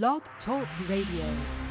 Blog Talk Radio.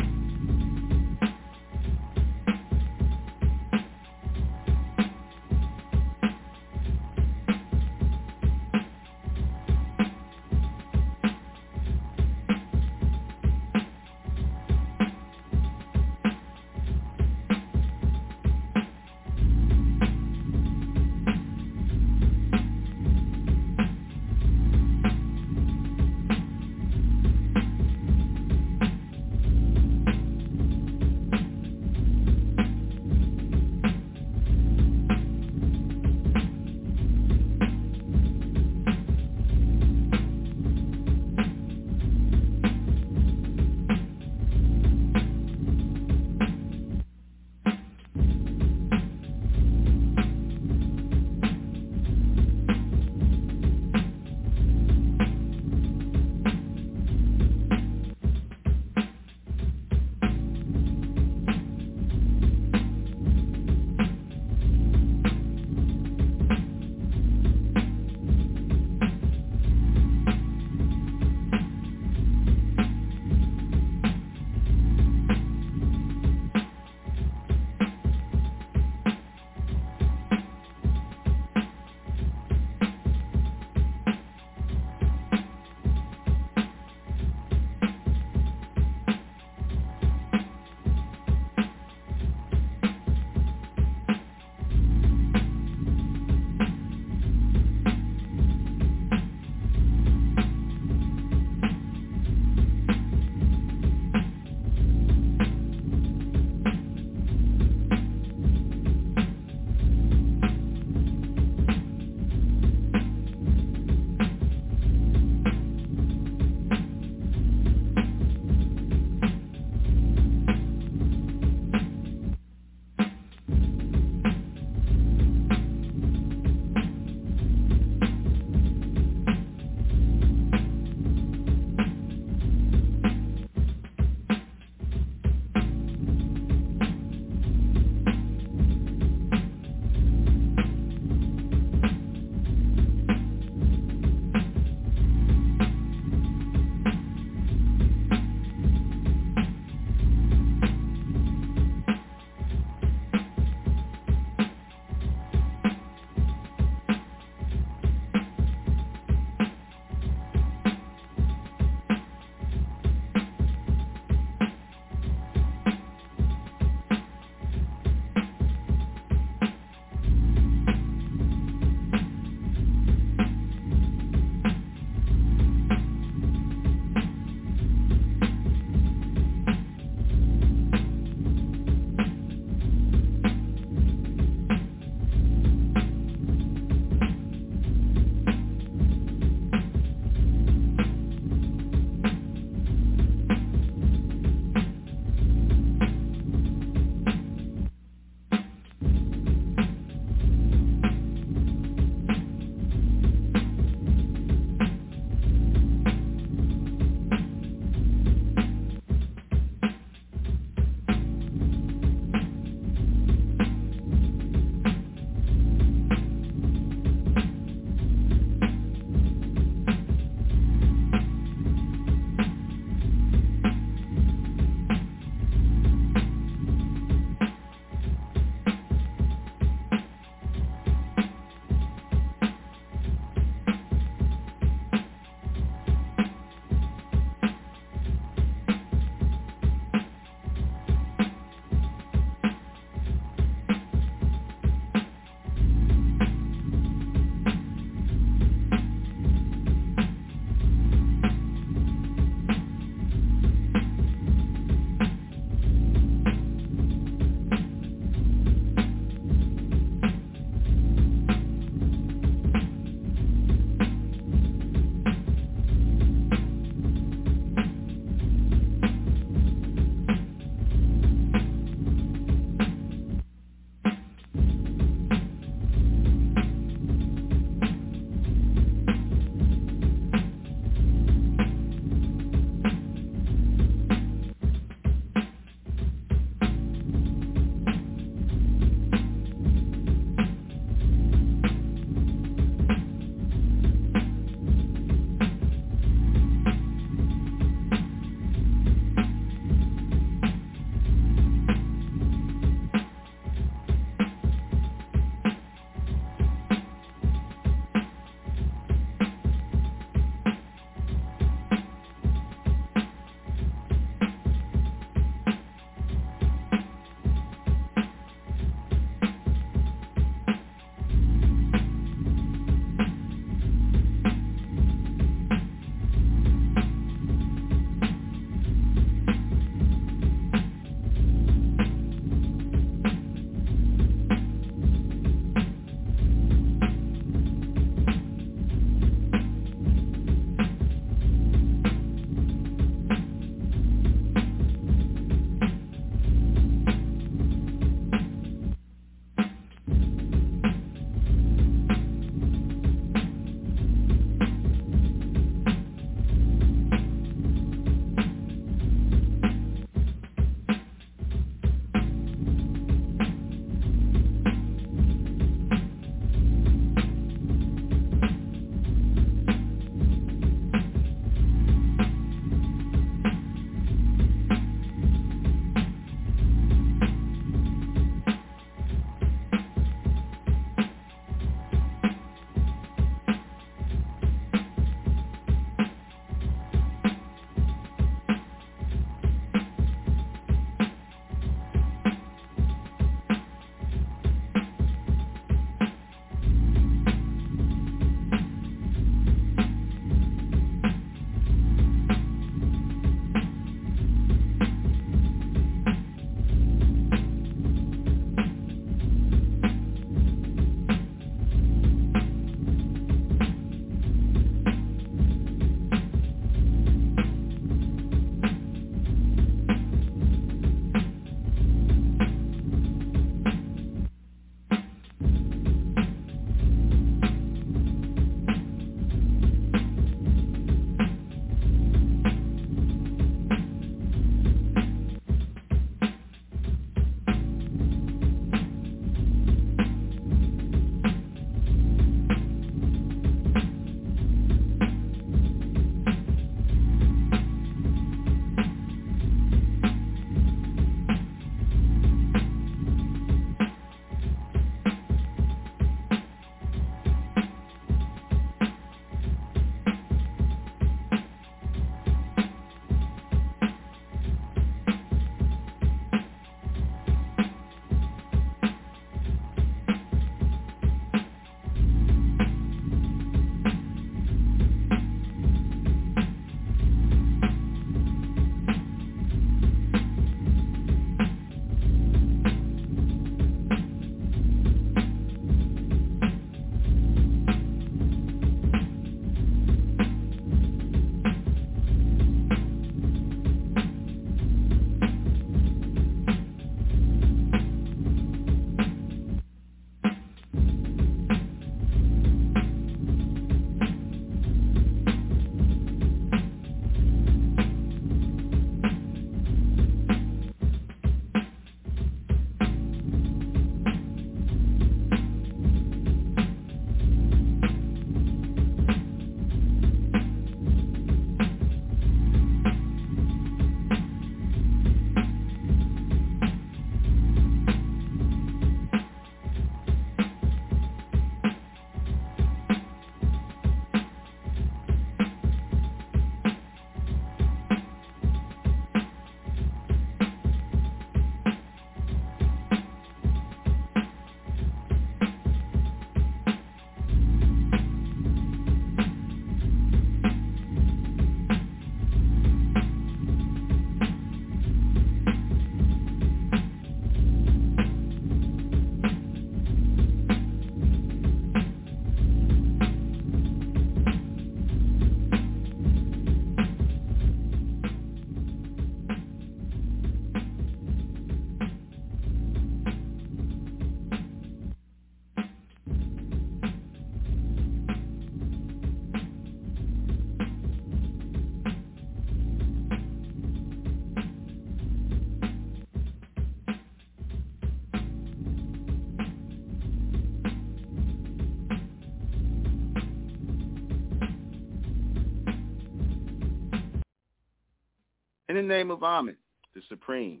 In the name of Amen, the Supreme,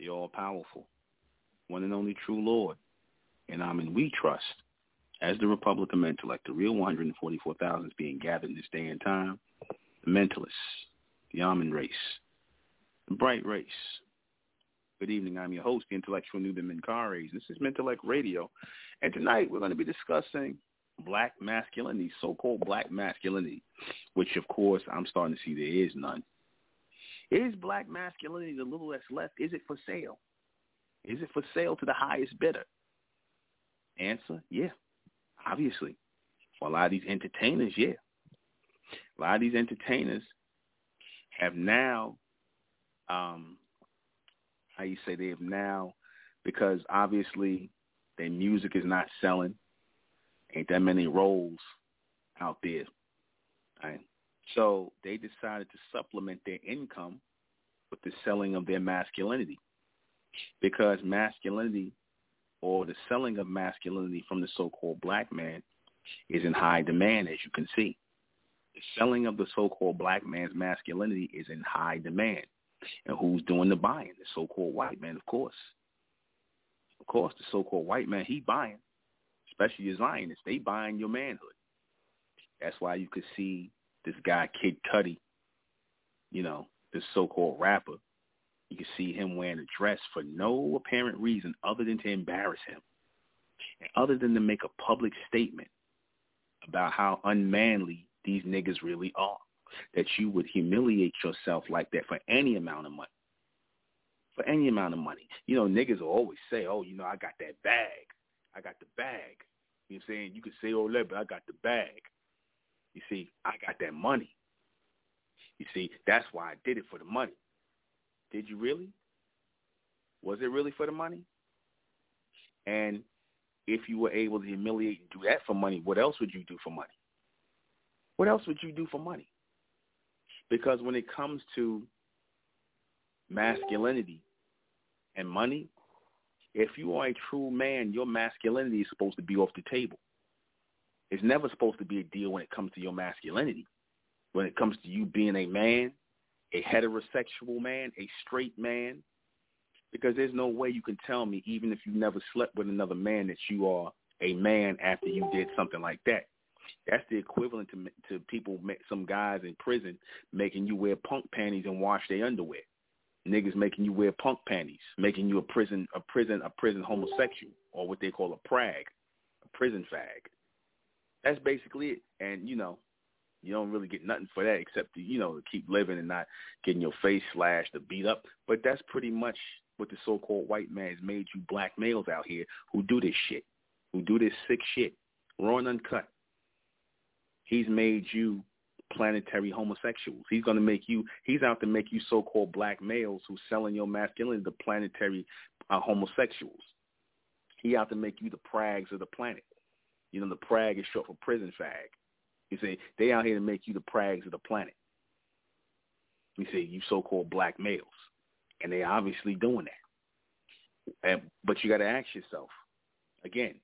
the All-Powerful, one and only true Lord, and Amen we trust, as the Republic of Mentellect, the real 144,000 is being gathered in this day and time, the mentalists, the Amen race, the bright race. Good evening. I'm your host, the intellectual Nuben Menkarayzz. This is Mentellect Radio. And tonight we're going to be discussing black masculinity, so-called black masculinity, which of course I'm starting to see there is none. Is black masculinity the little that's left? Is it for sale? Is it for sale to the highest bidder? Answer, yeah, obviously. For a lot of these entertainers, yeah. A lot of these entertainers have now, um, how you say, they have now, because obviously their music is not selling. Ain't that many roles out there. So they decided to supplement their income with the selling of their masculinity because masculinity or the selling of masculinity from the so-called black man is in high demand, as you can see. The selling of the so-called black man's masculinity is in high demand. And who's doing the buying? The so-called white man, of course. Of course, the so-called white man, he buying, especially your Zionists. They buying your manhood. That's why you could see this guy Kid Cudi, you know, this so-called rapper, you can see him wearing a dress for no apparent reason other than to embarrass him, and other than to make a public statement about how unmanly these niggas really are. That you would humiliate yourself like that for any amount of money. For any amount of money. You know, niggas will always say, oh, you know, I got that bag. I got the bag. You know what I'm saying? You can say all that, but I got the bag. You see, I got that money. You see, that's why I did it for the money. Did you really? Was it really for the money? And if you were able to humiliate and do that for money, what else would you do for money? What else would you do for money? Because when it comes to masculinity and money, if you are a true man, your masculinity is supposed to be off the table. It's never supposed to be a deal when it comes to your masculinity. When it comes to you being a man, a heterosexual man, a straight man, because there's no way you can tell me, even if you never slept with another man, that you are a man after you did something like that. That's the equivalent to to people, some guys in prison making you wear punk panties and wash their underwear. Niggas making you wear punk panties, making you a prison, a prison, a prison homosexual, or what they call a prag, a prison fag. That's basically it. And you know, you don't really get nothing for that except to, you know, to keep living and not getting your face slashed or beat up. But that's pretty much what the so-called white man has made you black males out here who do this shit, who do this sick shit, raw and uncut. He's made you planetary homosexuals. He's going to make you, he's out to make you so-called black males who selling your masculinity the planetary uh, homosexuals. He out to make you the prags of the planet. You know, the prag is short for prison fag. You see, they out here to make you the prags of the planet. You see, you so-called black males. And they obviously doing that. And, but you got to ask yourself, again,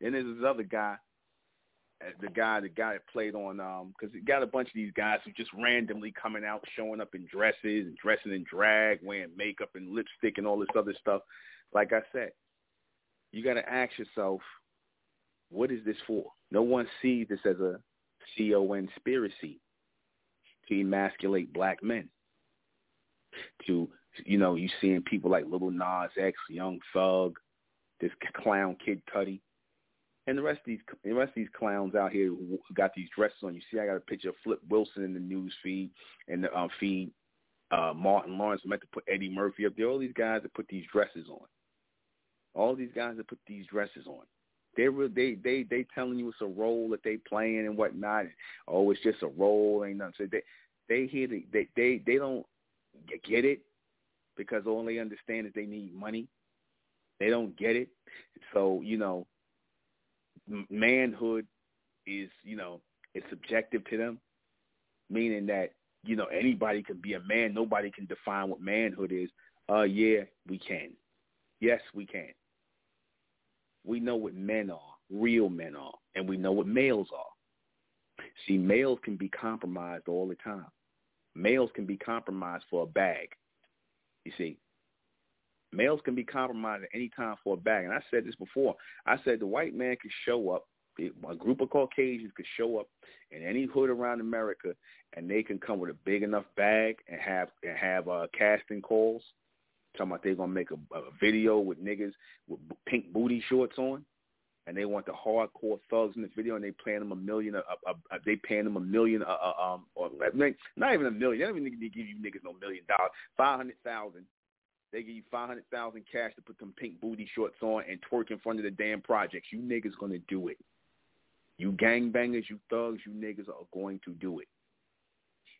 then there's this other guy, uh, the guy, the guy that played on, um, because you got a bunch of these guys who just randomly coming out, showing up in dresses and dressing in drag, wearing makeup and lipstick and all this other stuff. Like I said, you got to ask yourself, what is this for? No one sees this as a C-O-N conspiracy to emasculate black men. To, you know, you seeing people like Little Nas X, Young Thug, this clown Kid Cudi, and the rest of these the rest of these clowns out here who got these dresses on. You see, I got a picture of Flip Wilson in the news feed and the um, feed. Uh, Martin Lawrence meant to put Eddie Murphy up there. All these guys that put these dresses on. All these guys that put these dresses on. They they they they telling you it's a role that they playing and whatnot. Oh, it's just a role, ain't nothing. So they they hear the, they they they don't get it because all they understand is they need money. They don't get it. So you know, manhood is you know it's subjective to them, meaning that you know anybody can be a man. Nobody can define what manhood is. Uh, yeah, we can. Yes, we can. We know what men are, real men are, and we know what males are. See, males can be compromised all the time. Males can be compromised for a bag. You see, males can be compromised at any time for a bag. And I said this before. I said the white man could show up, a group of Caucasians could show up in any hood around America, and they can come with a big enough bag and have and have uh, casting calls. Talking about they're gonna make a, a video with niggas with pink booty shorts on and they want the hardcore thugs in the video, and they paying them a million. A, a, a, they paying them a million. Uh, uh, um, or not even a million. They don't even need to give you niggas no million dollars. Five hundred thousand. They give you five hundred thousand cash to put them pink booty shorts on and twerk in front of the damn projects. You niggas gonna do it. You gangbangers, you thugs, you niggas are going to do it.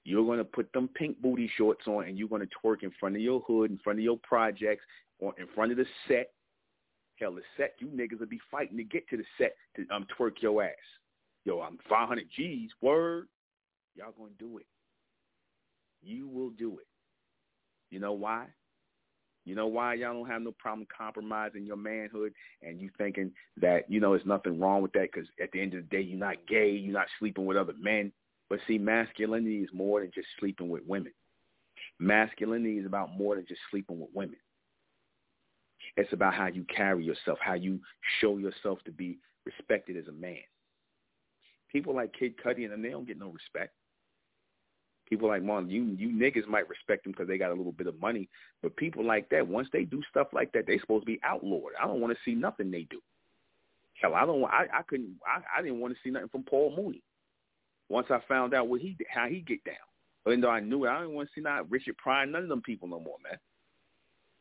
You're gonna put them pink booty shorts on, and you're gonna twerk in front of your hood, in front of your projects, or in front of the set Hell, the set, you niggas will be fighting to get to the set to um twerk your ass. Yo, I'm 500 G's, word. Y'all gonna do it. You will do it. You know why? You know why y'all don't have no problem compromising your manhood and you thinking that, you know, there's nothing wrong with that because at the end of the day, you're not gay, you're not sleeping with other men. But see, masculinity is more than just sleeping with women. Masculinity is about more than just sleeping with women. It's about how you carry yourself, how you show yourself to be respected as a man. People like Kid Cudi and they don't get no respect. People like Martin, you you niggas might respect them because they got a little bit of money, but people like that, once they do stuff like that, they supposed to be outlawed. I don't want to see nothing they do. Hell, I don't. I I couldn't. I, I didn't want to see nothing from Paul Mooney. Once I found out what he how he get down, even though I knew it, I didn't want to see not Richard Pryor, none of them people no more, man.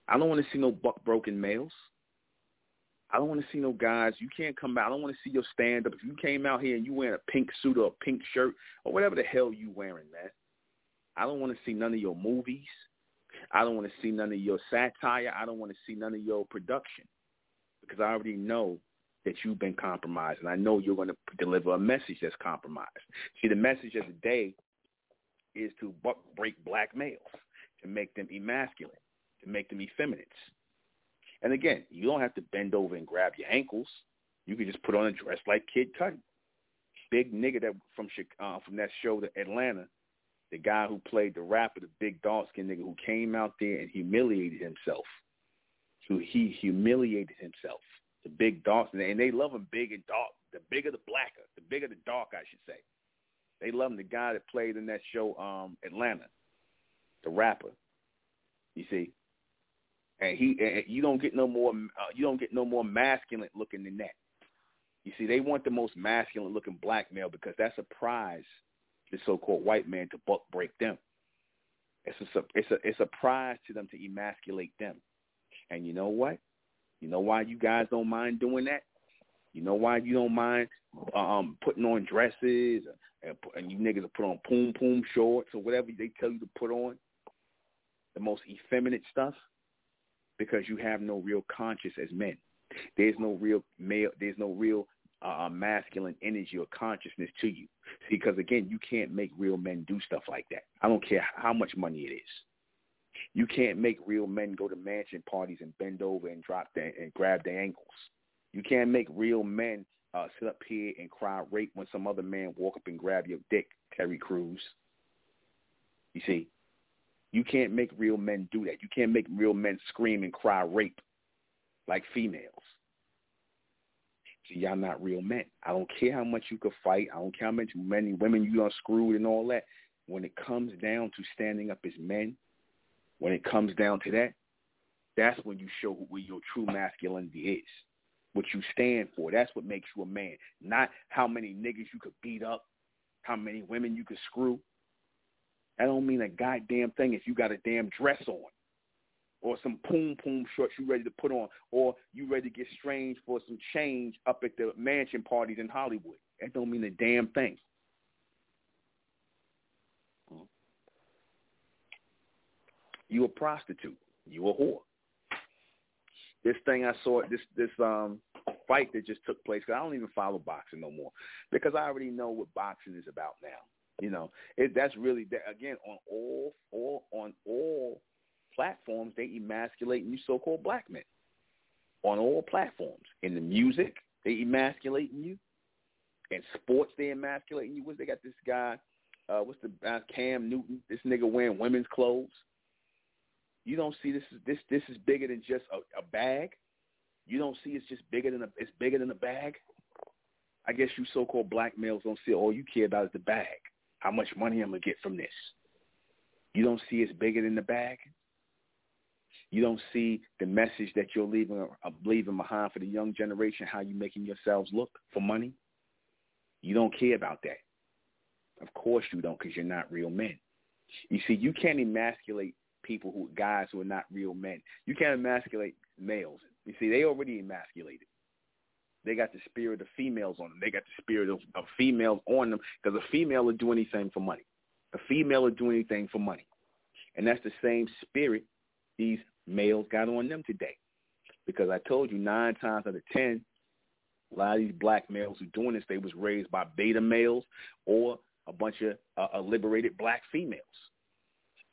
I don't want to see no buck broken males. I don't want to see no guys. You can't come out. I don't want to see your stand up. If you came out here and you wearing a pink suit or a pink shirt or whatever the hell you wearing, man. I don't want to see none of your movies. I don't want to see none of your satire. I don't want to see none of your production because I already know that you've been compromised, and I know you're going to deliver a message that's compromised. See, the message of the day is to buck break black males to make them emasculate to make them effeminate. And again, you don't have to bend over and grab your ankles. You can just put on a dress like Kid Cudi. Big nigga that from uh, from that show, the Atlanta, the guy who played the rapper, the big dark skin nigga who came out there and humiliated himself. So he humiliated himself. The big dark, and they love him big and dark. The bigger the blacker, the bigger the dark, I should say. They love him. The guy that played in that show, um, Atlanta, the rapper. You see, and he and you don't get no more uh, you don't get no more masculine looking than that. You see, they want the most masculine looking black male because that's a prize to so-called white man to buck break them. It's a it's a it's a prize to them to emasculate them. And you know what? You know why you guys don't mind doing that? You know why you don't mind um putting on dresses and, and you niggas put on poom poom shorts or whatever they tell you to put on? The most effeminate stuff because you have no real conscience as men. There's no real male. There's no real uh, masculine energy or consciousness to you. See, because again, you can't make real men do stuff like that. I don't care how much money it is. You can't make real men go to mansion parties and bend over and drop their and grab their ankles. You can't make real men uh, sit up here and cry rape when some other man walk up and grab your dick, Terry Crews. You see, you can't make real men do that. You can't make real men scream and cry rape like females. See, y'all not real men. I don't care how much you could fight. I don't care how many many women you unscrewed and all that. When it comes down to standing up as men, when it comes down to that, that's when you show who your true masculinity is. What you stand for. That's what makes you a man. Not how many niggas you could beat up, how many women you could screw. That don't mean a goddamn thing if you got a damn dress on or some poom poom shorts you ready to put on or you ready to get strange for some change up at the mansion parties in Hollywood. That don't mean a damn thing. You a prostitute. You a whore. This thing I saw, this this um fight that just took place, because I don't even follow boxing no more, because I already know what boxing is about now. You know, it, that's really that, again on all all on all platforms they emasculate you so-called black men. On all platforms, in the music they emasculating you, in sports they emasculating you. What they got this guy uh, what's the uh, Cam Newton? This nigga wearing women's clothes. You don't see this is this this is bigger than just a, a bag. You don't see it's just bigger than a it's bigger than a bag. I guess you so-called black males don't see all you care about is the bag. How much money I'm gonna get from this. You don't see it's bigger than the bag. You don't see the message that you're leaving uh, leaving behind for the young generation. How you making yourselves look for money. You don't care about that. Of course you don't, because you're not real men. You see, you can't emasculate people who guys who are not real men. You can't emasculate males. You see, they already emasculated. They got the spirit of females on them. They got the spirit of, of females on them because a female will do anything for money. A female will do anything for money. And that's the same spirit these males got on them today. Because I told you nine times out of ten, a lot of these black males who doing this, they was raised by beta males or a bunch of uh, liberated black females.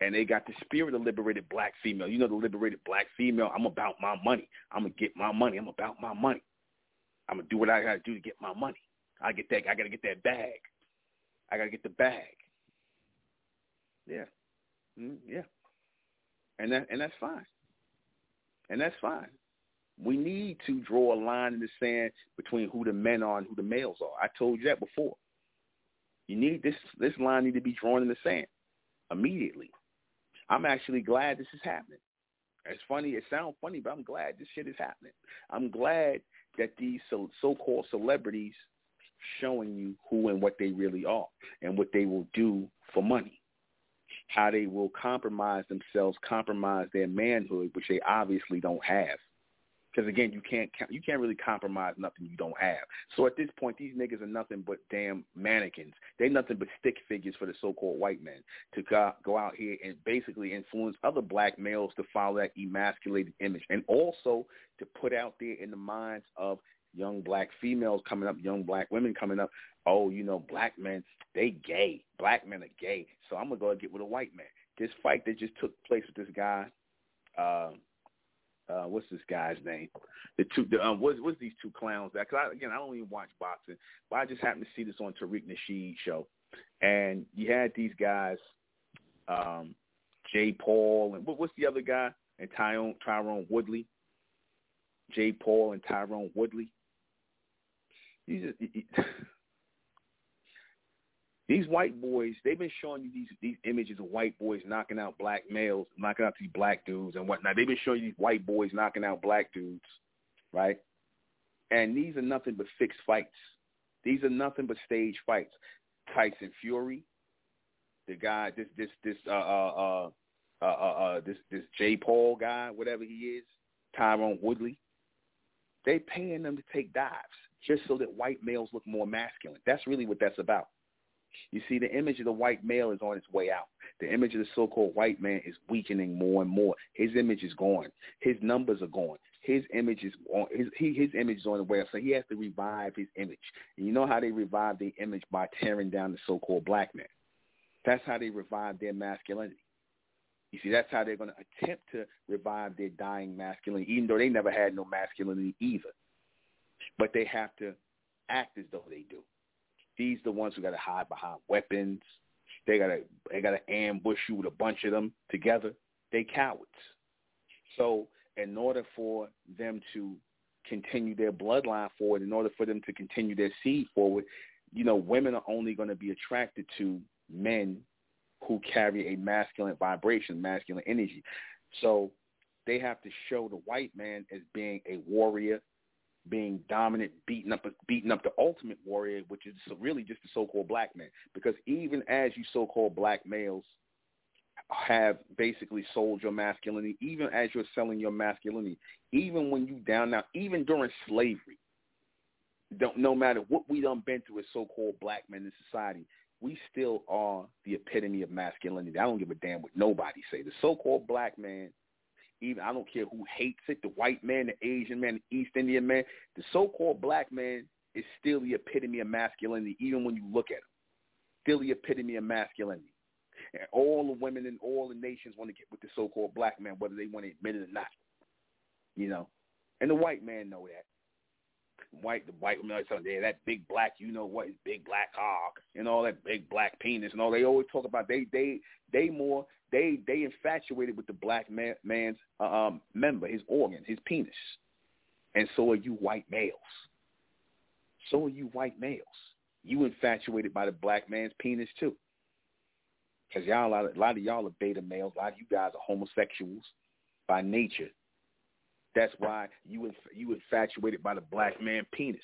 And they got the spirit of liberated black female. You know the liberated black female, I'm about my money. I'm to get my money. I'm about my money. I'm to do what I got to do to get my money. I get that. I got to get that bag. I got to get the bag. Yeah. Mm, yeah. And that and that's fine. And that's fine. We need to draw a line in the sand between who the men are and who the males are. I told you that before. You need this this line need to be drawn in the sand immediately. I'm actually glad this is happening. It's funny, it sounds funny, but I'm glad this shit is happening. I'm glad that these so, so-called celebrities showing you who and what they really are and what they will do for money. How they will compromise themselves, compromise their manhood, which they obviously don't have. Because again, you can't you can't really compromise nothing you don't have. So at this point, these niggas are nothing but damn mannequins. They nothing but stick figures for the so-called white men to go, go out here and basically influence other black males to follow that emasculated image, and also to put out there in the minds of young black females coming up, young black women coming up. Oh, you know, black men they gay. Black men are gay. So I'm gonna go and get with a white man. This fight that just took place with this guy. Uh, uh, what's this guy's name? The two, the, um, what's, what's these two clowns? That because again, I don't even watch boxing, but I just happened to see this on Tariq Nasheed show, and you had these guys, um, Jay Paul and what, what's the other guy? And Tyron Tyron Woodley. Jay Paul and Tyron Woodley. These are, These white boys, they've been showing you these these images of white boys knocking out black males, knocking out these black dudes and whatnot. They've been showing you these white boys knocking out black dudes, right? And these are nothing but fixed fights. These are nothing but stage fights. Tyson Fury, the guy, this this this uh uh uh uh, uh this this Jay Paul guy, whatever he is, Tyron Woodley. They paying them to take dives just so that white males look more masculine. That's really what that's about. You see, the image of the white male is on its way out. The image of the so-called white man is weakening more and more. His image is gone. His numbers are gone. His image is on his he, his image is on the way. So he has to revive his image. And you know how they revive their image by tearing down the so-called black man. That's how they revive their masculinity. You see, that's how they're going to attempt to revive their dying masculinity, even though they never had no masculinity either. But they have to act as though they do. These the ones who got to hide behind weapons. They got to they got to ambush you with a bunch of them together. They cowards. So in order for them to continue their bloodline forward, in order for them to continue their seed forward, you know, women are only going to be attracted to men who carry a masculine vibration, masculine energy. So they have to show the white man as being a warrior, being dominant, beating up beating up the ultimate warrior, which is really just the so-called black man. Because even as you so-called black males have basically sold your masculinity, even as you're selling your masculinity, even when you down now, even during slavery, don't no matter what we done been through as so-called black men in society, we still are the epitome of masculinity. I don't give a damn what nobody say. The so-called black man even I don't care who hates it, the white man, the Asian man, the East Indian man, the so-called black man is still the epitome of masculinity, even when you look at him. Still the epitome of masculinity. And all the women in all the nations want to get with the so-called black man, whether they want to admit it or not. You know, and the white man know that. White the white women always yeah, that big black, you know what, big black hog and all that big black penis and all. They always talk about they they they more they they infatuated with the black man, man's uh, um member, his organ, his penis, and so are you white males. So are you white males. You infatuated by the black man's penis too. Because y'all, a lot, of, a lot of y'all are beta males. A lot of you guys are homosexuals by nature. That's why you you infatuated by the black man penis,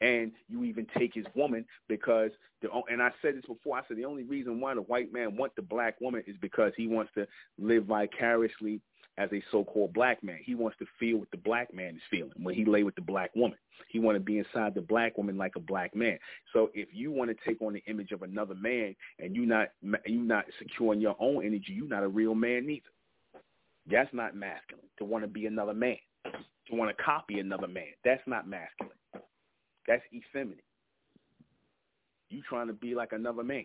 and you even take his woman because the and I said this before. I said the only reason why the white man want the black woman is because he wants to live vicariously as a so-called black man. He wants to feel what the black man is feeling when he lay with the black woman. He want to be inside the black woman like a black man. So if you want to take on the image of another man and you not you not securing your own energy, you're not a real man neither. That's not masculine. To want to be another man, to want to copy another man, that's not masculine. That's effeminate. You trying to be like another man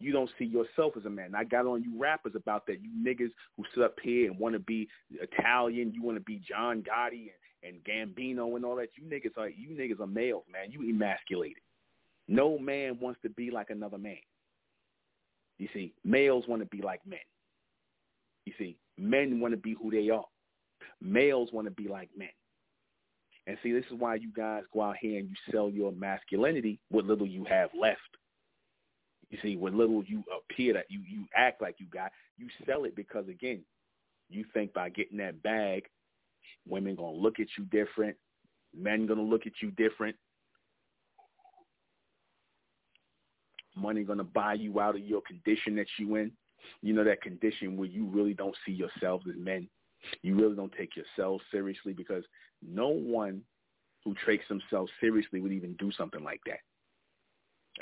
you don't see yourself as a man. I got on you rappers about that. You niggas who sit up here and want to be Italian, you want to be John Gotti and, and Gambino and all that. You niggas are you niggas are males, man. You emasculated. No man wants to be like another man. You see, males want to be like men. You see, men want to be who they are. Males want to be like men. And see, this is why you guys go out here and you sell your masculinity, what little you have left. You see, what little you appear that you you act like you got, you sell it because again, you think by getting that bag, women gonna look at you different, men gonna look at you different, money gonna buy you out of your condition that you in. You know that condition where you really don't see yourselves as men. You really don't take yourself seriously because no one who takes themselves seriously would even do something like that.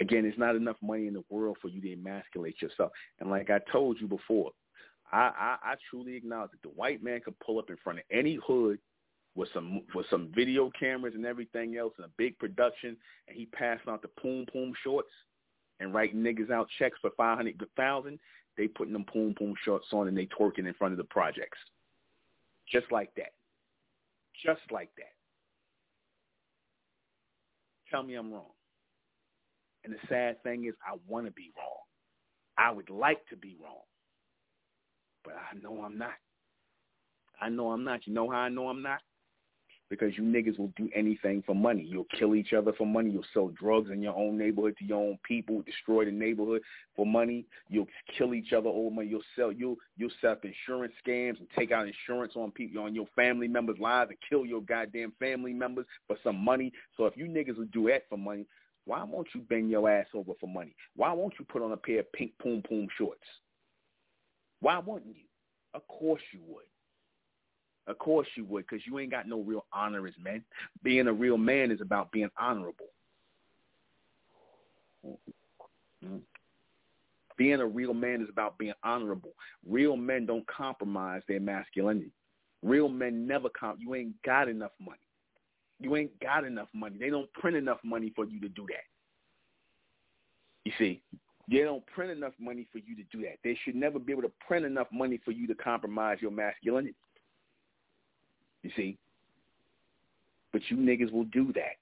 Again, it's not enough money in the world for you to emasculate yourself. And like I told you before, I, I, I truly acknowledge that the white man could pull up in front of any hood with some with some video cameras and everything else and a big production, and he passing out the poom poom shorts and writing niggas out checks for five hundred thousand. They putting them poom poom shorts on and they twerking in front of the projects, just like that, just like that. Tell me I'm wrong. And the sad thing is I want to be wrong. I would like to be wrong. But I know I'm not. I know I'm not. You know how I know I'm not? Because you niggas will do anything for money. You'll kill each other for money. You'll sell drugs in your own neighborhood to your own people, destroy the neighborhood for money. You'll kill each other over money. You'll sell you'll you'll set up insurance scams and take out insurance on people on your family members' lives and kill your goddamn family members for some money. So if you niggas will do that for money, why won't you bend your ass over for money? Why won't you put on a pair of pink poom poom shorts? Why wouldn't you? Of course you would. Of course you would, because you ain't got no real honor as men. Being a real man is about being honorable. Mm-hmm. Being a real man is about being honorable. Real men don't compromise their masculinity. Real men never comp. You ain't got enough money. You ain't got enough money. They don't print enough money for you to do that. You see, they don't print enough money for you to do that. They should never be able to print enough money for you to compromise your masculinity. You see? But you niggas will do that.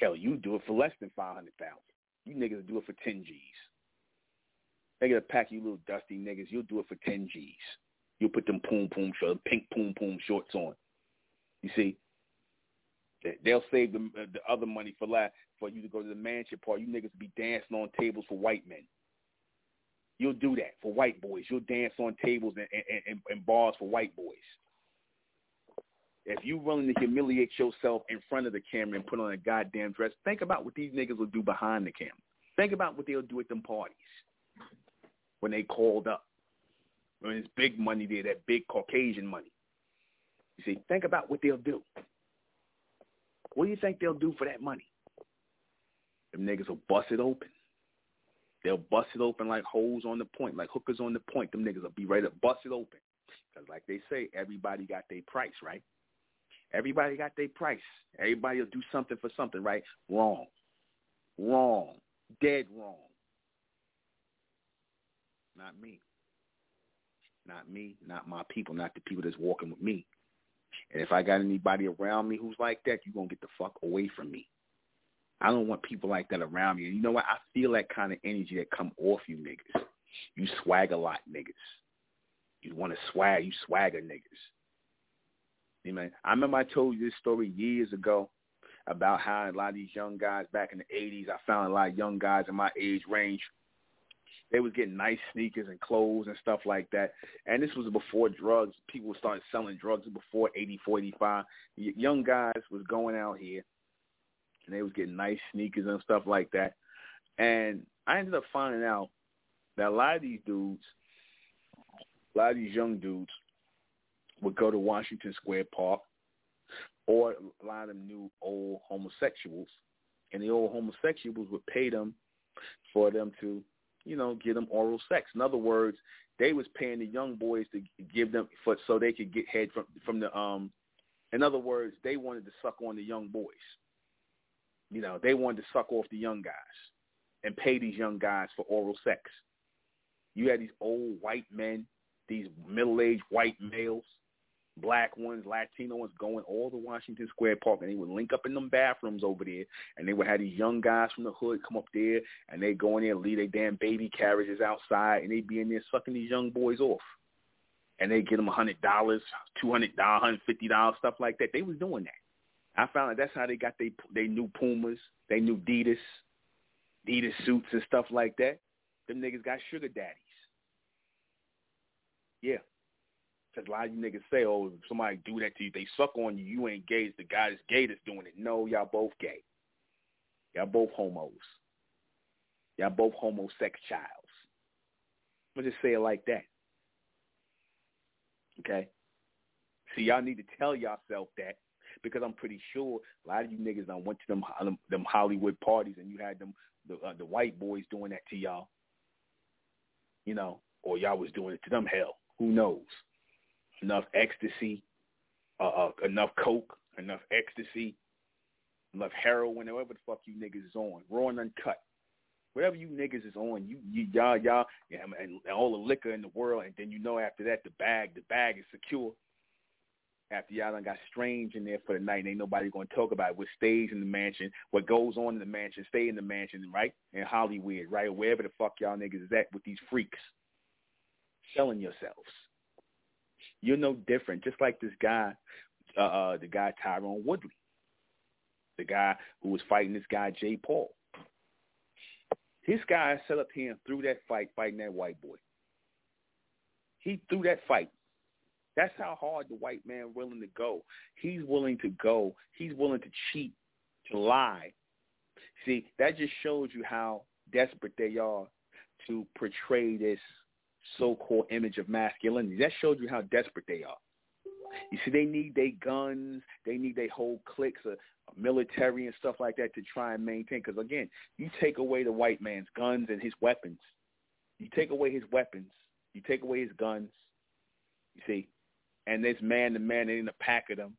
Hell, you do it for less than 500000 You niggas do it for 10 G's. They get a pack you little dusty niggas. You'll do it for 10 G's. You'll put them poom poom shorts, pink poom poom shorts on. You see? They'll save the, uh, the other money for last for you to go to the mansion party. You niggas be dancing on tables for white men. You'll do that for white boys. You'll dance on tables and, and, and, and bars for white boys. If you're willing to humiliate yourself in front of the camera and put on a goddamn dress, think about what these niggas will do behind the camera. Think about what they'll do at them parties when they called up. When it's big money there, that big Caucasian money. You see, think about what they'll do. What do you think they'll do for that money? Them niggas will bust it open. They'll bust it open like holes on the point, like hookers on the point. Them niggas will be ready to bust it open. Because like they say, everybody got their price, right? Everybody got their price. Everybody will do something for something, right? Wrong. Wrong. Dead wrong. Not me. Not me. Not my people. Not the people that's walking with me. And if I got anybody around me who's like that, you're going to get the fuck away from me. I don't want people like that around me. And you know what? I feel that kind of energy that come off you niggas. You swag a lot, niggas. You want to swag, you swagger niggas. You I remember I told you this story years ago about how a lot of these young guys back in the 80s, I found a lot of young guys in my age range they was getting nice sneakers and clothes and stuff like that. And this was before drugs. People started selling drugs before 84, 85. Young guys was going out here and they was getting nice sneakers and stuff like that. And I ended up finding out that a lot of these dudes, a lot of these young dudes would go to Washington Square Park or a lot of them knew old homosexuals. And the old homosexuals would pay them for them to you know, give them oral sex. In other words, they was paying the young boys to give them for so they could get head from from the um. In other words, they wanted to suck on the young boys. You know, they wanted to suck off the young guys and pay these young guys for oral sex. You had these old white men, these middle-aged white males black ones, Latino ones going all to Washington Square Park, and they would link up in them bathrooms over there, and they would have these young guys from the hood come up there, and they go in there and leave their damn baby carriages outside, and they be in there sucking these young boys off, and they get them a hundred dollars, two hundred dollars, hundred fifty dollars, stuff like that. They was doing that. I found out that's how they got they they new Pumas, they new Adidas, Adidas suits and stuff like that. Them niggas got sugar daddies. Yeah, because a lot of you niggas say, oh, if somebody do that to you, they suck on you, you ain't gay. It's the guy that's gay that's doing it. No, y'all both gay. Y'all both homos. Y'all both homosexuals. Let's just say it like that. Okay? See, y'all need to tell yourself that because I'm pretty sure a lot of you niggas done went to them them, them Hollywood parties and you had them the uh, the white boys doing that to y'all. You know, or y'all was doing it to them. Hell, who knows? Enough ecstasy, uh, uh, enough coke, enough ecstasy, enough heroin, whatever the fuck you niggas is on, raw and uncut. Whatever you niggas is on, you, you y'all, y'all, yeah, and, and all the liquor in the world, and then you know after that the bag, the bag is secure. After y'all done got strange in there for the night, ain't nobody gonna talk about it. what stays in the mansion, what goes on in the mansion, stay in the mansion, right? In Hollywood, right? Wherever the fuck y'all niggas is at with these freaks. Selling yourselves. You're no different. Just like this guy, uh, uh, the guy Tyron Woodley, the guy who was fighting this guy Jake Paul. His guy set up here and threw that fight fighting that white boy. He threw that fight. That's how hard the white man willing to go. He's willing to go. He's willing to cheat, to lie. See, that just shows you how desperate they are to portray this so-called image of masculinity. That showed you how desperate they are. You see, they need their guns. They need their whole cliques of, of military and stuff like that to try and maintain. Because, again, you take away the white man's guns and his weapons. You take away his weapons. You take away his guns. You see, and this man-to-man, in a pack of them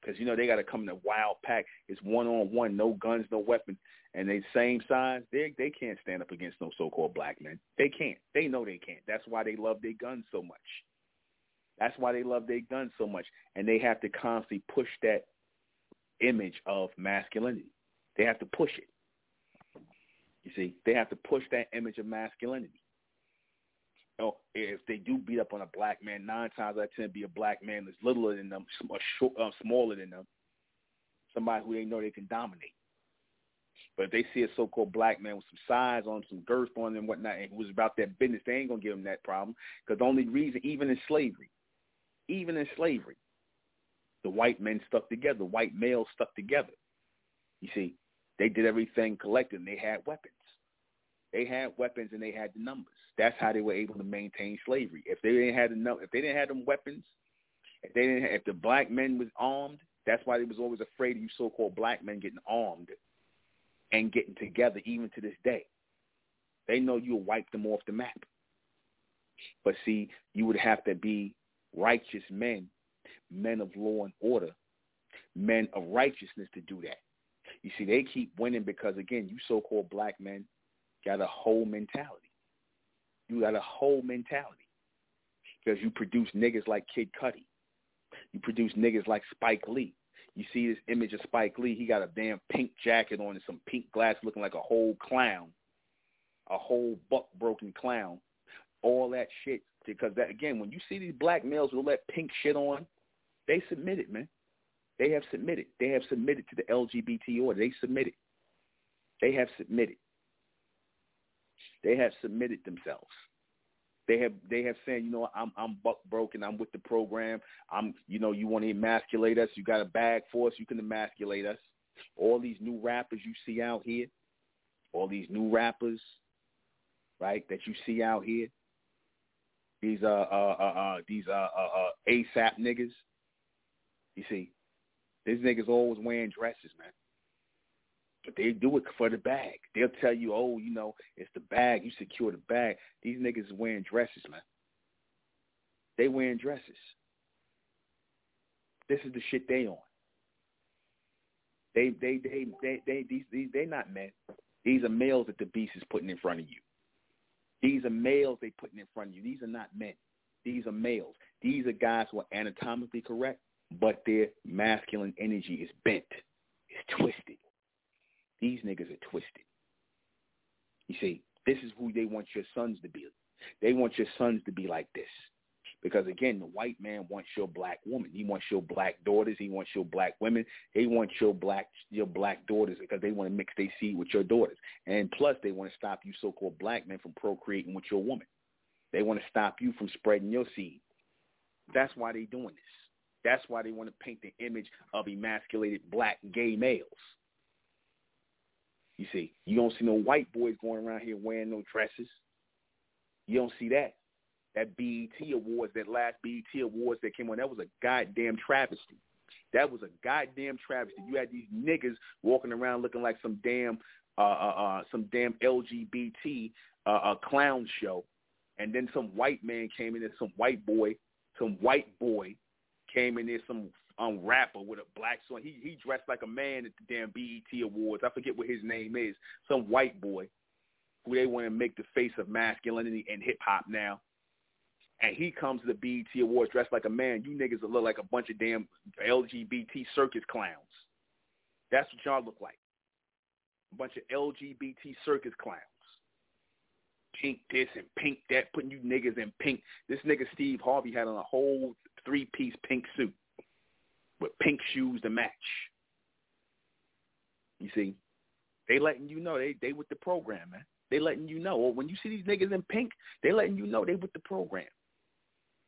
because you know they got to come in a wild pack. It's one on one, no guns, no weapons, and they same size. They they can't stand up against no so-called black men. They can't. They know they can't. That's why they love their guns so much. That's why they love their guns so much, and they have to constantly push that image of masculinity. They have to push it. You see, they have to push that image of masculinity know, if they do beat up on a black man, nine times out of ten, be a black man that's littler than them, or short, uh, smaller than them, somebody who they know they can dominate. But if they see a so-called black man with some size on, some girth on, and whatnot, and who's about that business, they ain't gonna give them that problem. Because the only reason, even in slavery, even in slavery, the white men stuck together, white males stuck together. You see, they did everything collective. And they had weapons. They had weapons and they had the numbers. That's how they were able to maintain slavery. If they didn't have the enough, if they didn't have them weapons, if they didn't, if the black men was armed, that's why they was always afraid of you so-called black men getting armed and getting together. Even to this day, they know you'll wipe them off the map. But see, you would have to be righteous men, men of law and order, men of righteousness to do that. You see, they keep winning because again, you so-called black men got a whole mentality. You got a whole mentality because you produce niggas like Kid Cudi. You produce niggas like Spike Lee. You see this image of Spike Lee. He got a damn pink jacket on and some pink glasses looking like a whole clown, a whole buck broken clown. All that shit because that again, when you see these black males with all that pink shit on, they submitted, man. They have submitted. They have submitted to the LGBT order. They submitted. They have submitted. They have submitted themselves. They have they have said, you know, I'm I'm buck broken. I'm with the program. I'm you know, you want to emasculate us. You got a bag for us. You can emasculate us. All these new rappers you see out here, all these new rappers, right, that you see out here, these uh uh uh, uh these uh, uh uh ASAP niggas. You see, these niggas always wearing dresses, man. But they do it for the bag. They'll tell you, oh, you know, it's the bag. You secure the bag. These niggas wearing dresses, man. They wearing dresses. This is the shit they on. They they they they they these these they not men. These are males that the beast is putting in front of you. These are males they putting in front of you. These are not men. These are males. These are guys who are anatomically correct, but their masculine energy is bent. It's twisted. These niggas are twisted. You see, this is who they want your sons to be. They want your sons to be like this. Because again, the white man wants your black woman. He wants your black daughters. He wants your black women. They want your black your black daughters because they want to mix their seed with your daughters. And plus, they want to stop you so-called black men from procreating with your woman. They want to stop you from spreading your seed. That's why they're doing this. That's why they want to paint the image of emasculated black gay males. You see, you don't see no white boys going around here wearing no dresses. You don't see that. That BET Awards, that last BET Awards that came on, that was a goddamn travesty. That was a goddamn travesty. You had these niggas walking around looking like some damn, uh, uh, uh some damn LGBT uh, uh, clown show, and then some white man came in there, some white boy, some white boy came in there, some um rapper with a black song. He he dressed like a man at the damn BET Awards. I forget what his name is. Some white boy who they want to make the face of masculinity and hip hop now. And he comes to the BET Awards dressed like a man. You niggas look like a bunch of damn LGBT circus clowns. That's what y'all look like. A bunch of LGBT circus clowns. Pink this and pink that, putting you niggas in pink. This nigga Steve Harvey had on a whole three-piece pink suit with pink shoes to match. You see, they letting you know they they with the program, man. They letting you know. Or when you see these niggas in pink, they letting you know they with the program.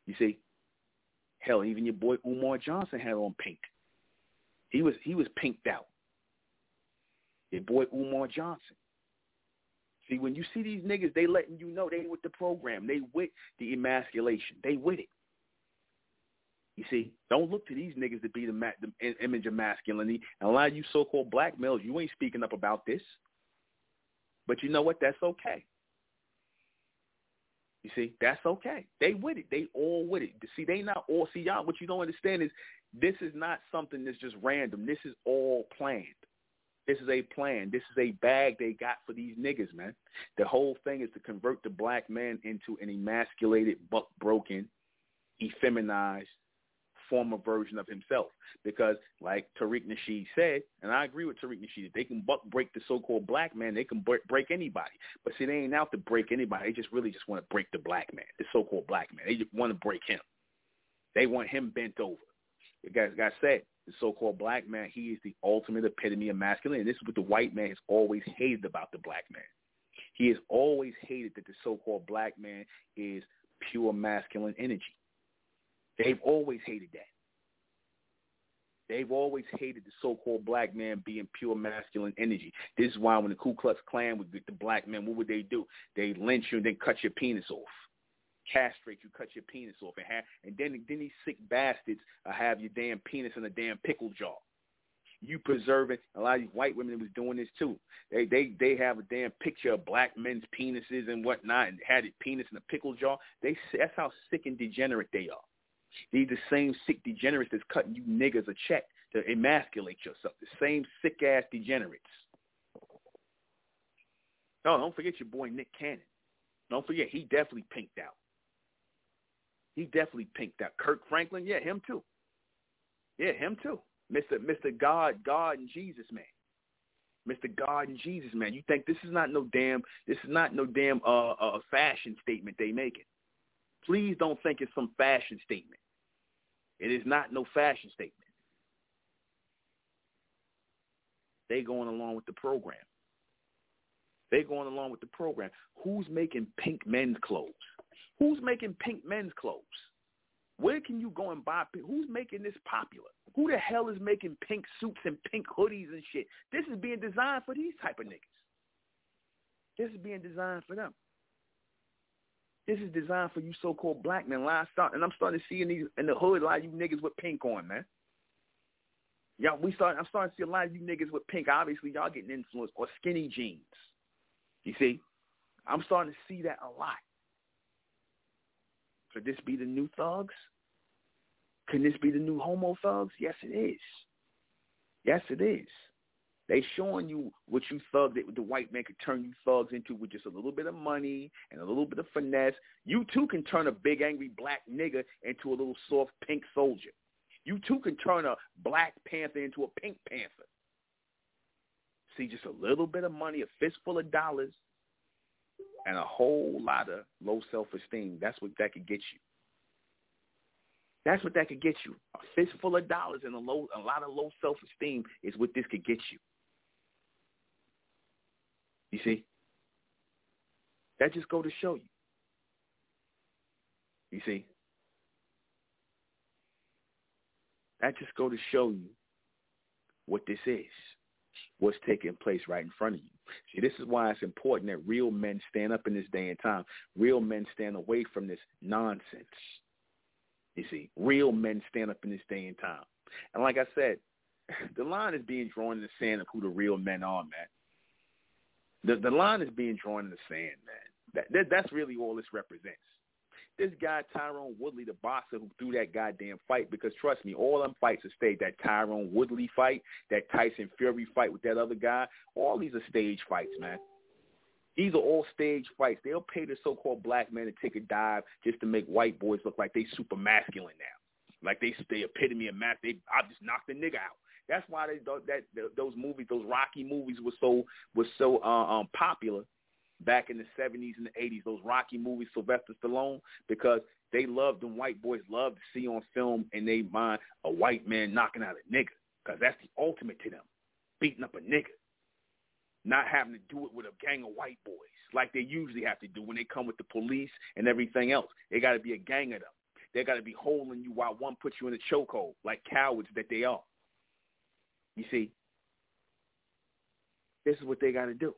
You see, hell, even your boy Umar Johnson had on pink. He was he was pinked out. Your boy Umar Johnson. See, when you see these niggas, they letting you know they with the program. They with the emasculation. They with it. You see, don't look to these niggas to be the, ma- the image of masculinity. And a lot of you so-called black males, you ain't speaking up about this. But you know what? That's okay. You see, that's okay. They with it. They all with it. See, they not all. See, y'all, what you don't understand is this is not something that's just random. This is all planned. This is a plan. This is a bag they got for these niggas, man. The whole thing is to convert the black man into an emasculated, buck broken, effeminized, former version of himself. Because like Tariq Nasheed said, and I agree with Tariq Nasheed, they can buck break the so-called black man, they can break anybody. But see, they ain't out to break anybody. They just really just want to break the black man, the so-called black man. They just want to break him. They want him bent over. The guy, guy said, the so-called black man, he is the ultimate epitome of masculinity. This is what the white man has always hated about the black man. He has always hated that the so-called black man is pure masculine energy. They've always hated that. They've always hated the so-called black man being pure masculine energy. This is why when the Ku Klux Klan would get the black men, what would they do? They lynch you and then cut your penis off, castrate you, cut your penis off, and have, and then then these sick bastards have your damn penis in a damn pickle jar. You preserving a lot of these white women was doing this too. They they they have a damn picture of black men's penises and whatnot, and had a penis in a pickle jar. They that's how sick and degenerate they are. These the same sick degenerates that's cutting you niggas a check to emasculate yourself. The same sick ass degenerates. No, don't forget your boy Nick Cannon. Don't forget he definitely pinked out. He definitely pinked out. Kirk Franklin, yeah, him too. Yeah, him too. Mr. Mr. God, God and Jesus man. Mr. God and Jesus man. You think this is not no damn this is not no damn uh, uh fashion statement they making. Please don't think it's some fashion statement. It is not no fashion statement. They going along with the program. They going along with the program. Who's making pink men's clothes? Who's making pink men's clothes? Where can you go and buy? Pink? Who's making this popular? Who the hell is making pink suits and pink hoodies and shit? This is being designed for these type of niggas. This is being designed for them. This is designed for you so-called black men. Start, And I'm starting to see in, these, in the hood a lot of you niggas with pink on, man. Y'all, we start. I'm starting to see a lot of you niggas with pink. Obviously, y'all getting influenced or skinny jeans. You see, I'm starting to see that a lot. Could this be the new thugs? Can this be the new homo thugs? Yes, it is. Yes, it is. They showing you what you thug that the white man could turn you thugs into with just a little bit of money and a little bit of finesse. You too can turn a big angry black nigga into a little soft pink soldier. You too can turn a black panther into a pink panther. See, just a little bit of money, a fistful of dollars, and a whole lot of low self-esteem. That's what that could get you. That's what that could get you. A fistful of dollars and a low, a lot of low self-esteem is what this could get you. You see? That just go to show you. You see? That just go to show you what this is, what's taking place right in front of you. See, this is why it's important that real men stand up in this day and time. Real men stand away from this nonsense. You see, real men stand up in this day and time. And like I said, the line is being drawn in the sand of who the real men are, man. The the line is being drawn in the sand, man. That, that that's really all this represents this guy Tyron Woodley, the boxer who threw that goddamn fight, because trust me, all them fights are staged. That Tyron Woodley fight, that Tyson Fury fight with that other guy, all these are stage fights, man. These are all stage fights. They'll pay the so-called black man to take a dive just to make white boys look like they super masculine now, like they they epitome of mass. They I just knocked the nigga out. That's why they that those movies, those Rocky movies, were so were so uh, um, popular back in the 70s and the 80s, those Rocky movies, Sylvester Stallone, because they loved them white boys loved to see on film and they mind a white man knocking out a nigga because that's the ultimate to them, beating up a nigga. Not having to do it with a gang of white boys like they usually have to do when they come with the police and everything else. They got to be a gang of them. They got to be holding you while one puts you in a chokehold like cowards that they are. You see, this is what they got to do.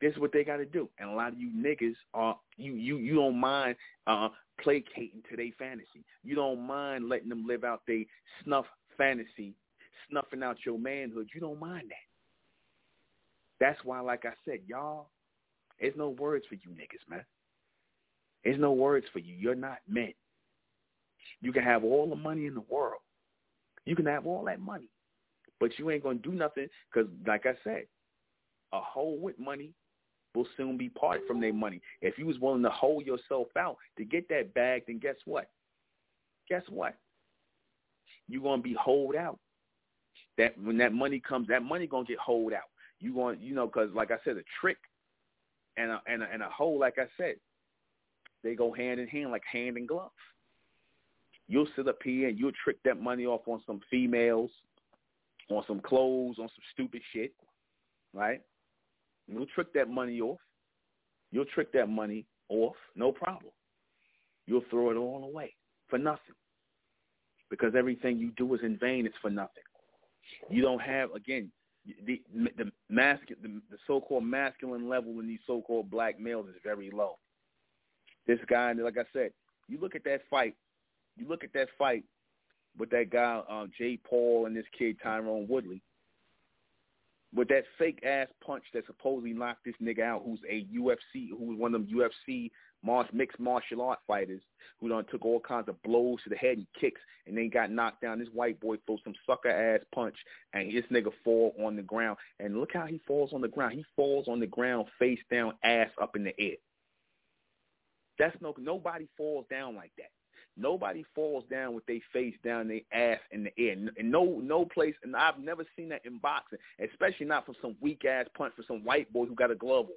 This is what they got to do. And a lot of you niggas are you you you don't mind uh placating to their fantasy. You don't mind letting them live out their snuff fantasy, snuffing out your manhood. You don't mind that. That's why, like I said, y'all, there's no words for you niggas, man. There's no words for you. You're not men. You can have all the money in the world. You can have all that money. But you ain't to do nothing because, like I said, a hoe with money will soon be parted from their money. If you was willing to hold yourself out to get that bag, then guess what? Guess what? You're gonna be hold out. That when that money comes, that money gonna get hold out. You going, you know, because like I said, a trick and a and a, and a hole, like I said, they go hand in hand, like hand and glove. You'll sit up here and you'll trick that money off on some females, on some clothes, on some stupid shit, right? You'll trick that money off. You'll trick that money off, no problem. You'll throw it all away for nothing. Because everything you do is in vain. It's for nothing. You don't have, again, the the, mascu- the, the so-called masculine level in these so-called black males is very low. This guy, like I said, you look at that fight. You look at that fight with that guy um, Jake Paul and this kid Tyron Woodley with that fake ass punch that supposedly knocked this nigga out, who's a UFC, who was one of them UFC mixed martial art fighters, who done took all kinds of blows to the head and kicks, and then got knocked down. This white boy throws some sucker ass punch, and this nigga fall on the ground. And look how he falls on the ground. He falls on the ground, face down, ass up in the air. That's no nobody falls down like that. Nobody falls down with their face down, their ass in the air. And no, no place. And I've never seen that in boxing, especially not from some weak ass punch for some white boy who got a glove on.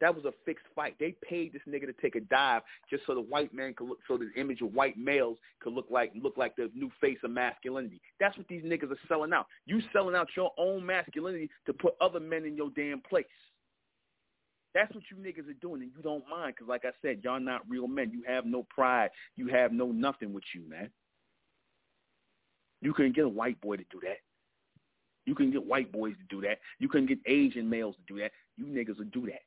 That was a fixed fight. They paid this nigga to take a dive just so the white man could look, so the image of white males could look like look like the new face of masculinity. That's what these niggas are selling out. You selling out your own masculinity to put other men in your damn place. That's what you niggas are doing, and you don't mind because, like I said, y'all not real men. You have no pride. You have no nothing with you, man. You couldn't get a white boy to do that. You can get white boys to do that. You couldn't get Asian males to do that. You niggas will do that.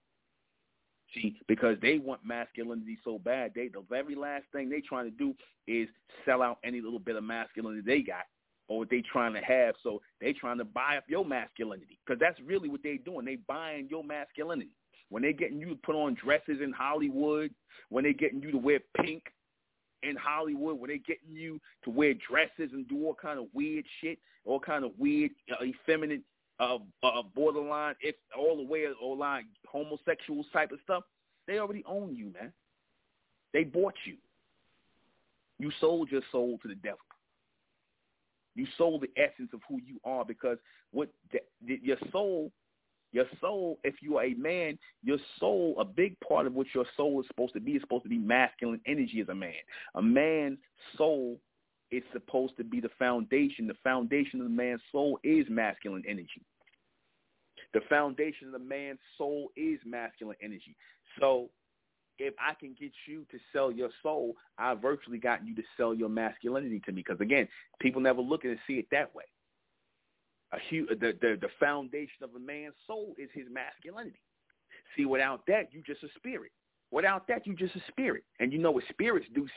See, because they want masculinity so bad, they the very last thing they trying to do is sell out any little bit of masculinity they got or what they trying to have. So they trying to buy up your masculinity because that's really what they doing. They buying your masculinity. When they getting you to put on dresses in Hollywood, when they getting you to wear pink in Hollywood, when they getting you to wear dresses and do all kind of weird shit, all kind of weird, uh, effeminate uh, uh, borderline, if all the way line homosexual type of stuff, they already own you, man. They bought you. You sold your soul to the devil. You sold the essence of who you are because what the, the, your soul, your soul, if you are a man, your soul, a big part of what your soul is supposed to be is supposed to be masculine energy as a man. A man's soul is supposed to be the foundation. The foundation of the man's soul is masculine energy. The foundation of the man's soul is masculine energy. So if I can get you to sell your soul, I virtually got you to sell your masculinity to me. Because again, people never look at it and see it that way. A huge, the, the the foundation of a man's soul is his masculinity. See, without that, you just a spirit. Without that, you just a spirit. And you know what spirits do?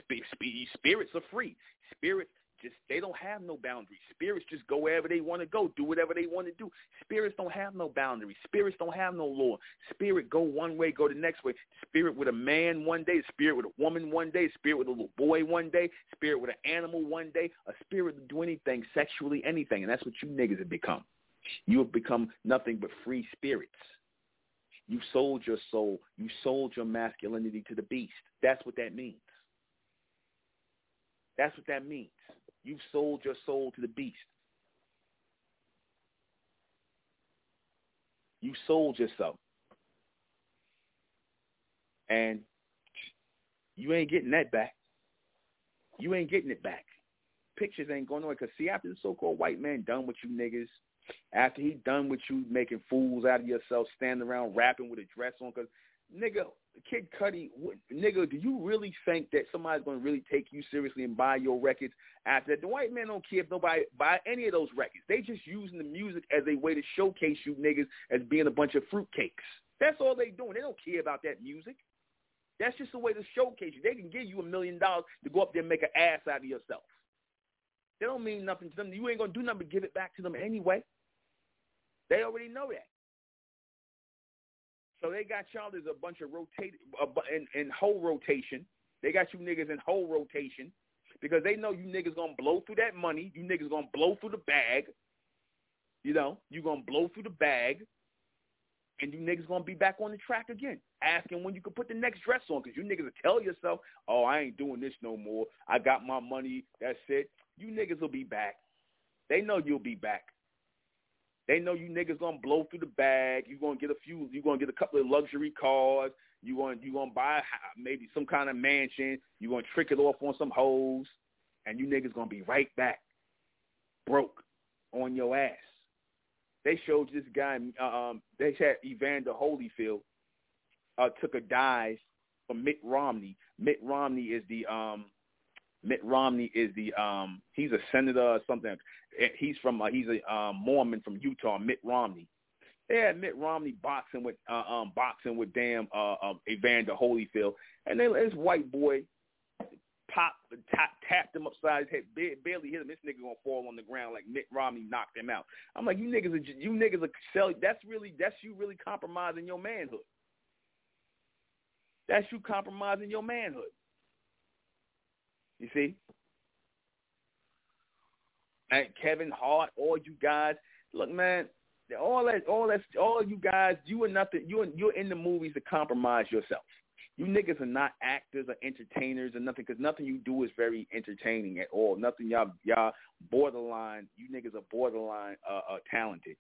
Spirits are free. Spirits just they don't have no boundaries. Spirits just go wherever they want to go, do whatever they want to do. Spirits don't have no boundaries. Spirits don't have no law. Spirit go one way, go the next way. Spirit with a man one day, spirit with a woman one day, spirit with a little boy one day, spirit with an animal one day. A spirit to do anything sexually, anything, and that's what you niggas have become. You have become nothing but free spirits. You sold your soul. You sold your masculinity to the beast. That's what that means. That's what that means. You've sold your soul to the beast. You sold yourself. And you ain't getting that back. You ain't getting it back. Pictures ain't going nowhere. Because, see, after the so-called white man done with you niggas, after he done with you making fools out of yourself, standing around rapping with a dress on, because, nigga, Kid Cudi, nigga, do you really think that somebody's going to really take you seriously and buy your records after that? The white man don't care if nobody buy any of those records. They just using the music as a way to showcase you niggas as being a bunch of fruitcakes. That's all they doing. They don't care about that music. That's just a way to showcase you. They can give you a million dollars to go up there and make an ass out of yourself. They don't mean nothing to them. You ain't going to do nothing but give it back to them anyway. They already know that. So they got y'all as a bunch of rotate in, in whole rotation. They got you niggas in whole rotation because they know you niggas gonna blow through that money. You niggas gonna blow through the bag. You know, you gonna blow through the bag, and you niggas gonna be back on the track again, asking when you can put the next dress on because you niggas will tell yourself, "Oh, I ain't doing this no more. I got my money. That's it." You niggas will be back. They know you'll be back. They know you niggas gonna blow through the bag. You gonna get a few. You gonna get a couple of luxury cars. You gonna you gonna buy maybe some kind of mansion. You gonna trick it off on some hoes, and you niggas gonna be right back, broke, on your ass. They showed this guy. Uh, um, they had Evander Holyfield uh, took a dive from Mitt Romney. Mitt Romney is the um, Mitt Romney is the um, he's a senator or something. He's from uh, he's a um, Mormon from Utah, Mitt Romney. They had Mitt Romney boxing with uh, um, boxing with damn uh, uh, Evander Holyfield, and then this white boy pop tap, tapped him upside his head, barely hit him. This nigga gonna fall on the ground like Mitt Romney knocked him out. I'm like, you niggas, are, you niggas are sell. That's really that's you really compromising your manhood. That's you compromising your manhood. You see, and Kevin Hart, all you guys. Look, man, all that, all that, all you guys, you are nothing. You're you're in the movies to compromise yourself. You niggas are not actors or entertainers or nothing, because nothing you do is very entertaining at all. Nothing y'all y'all borderline. You niggas are borderline uh, uh, talented,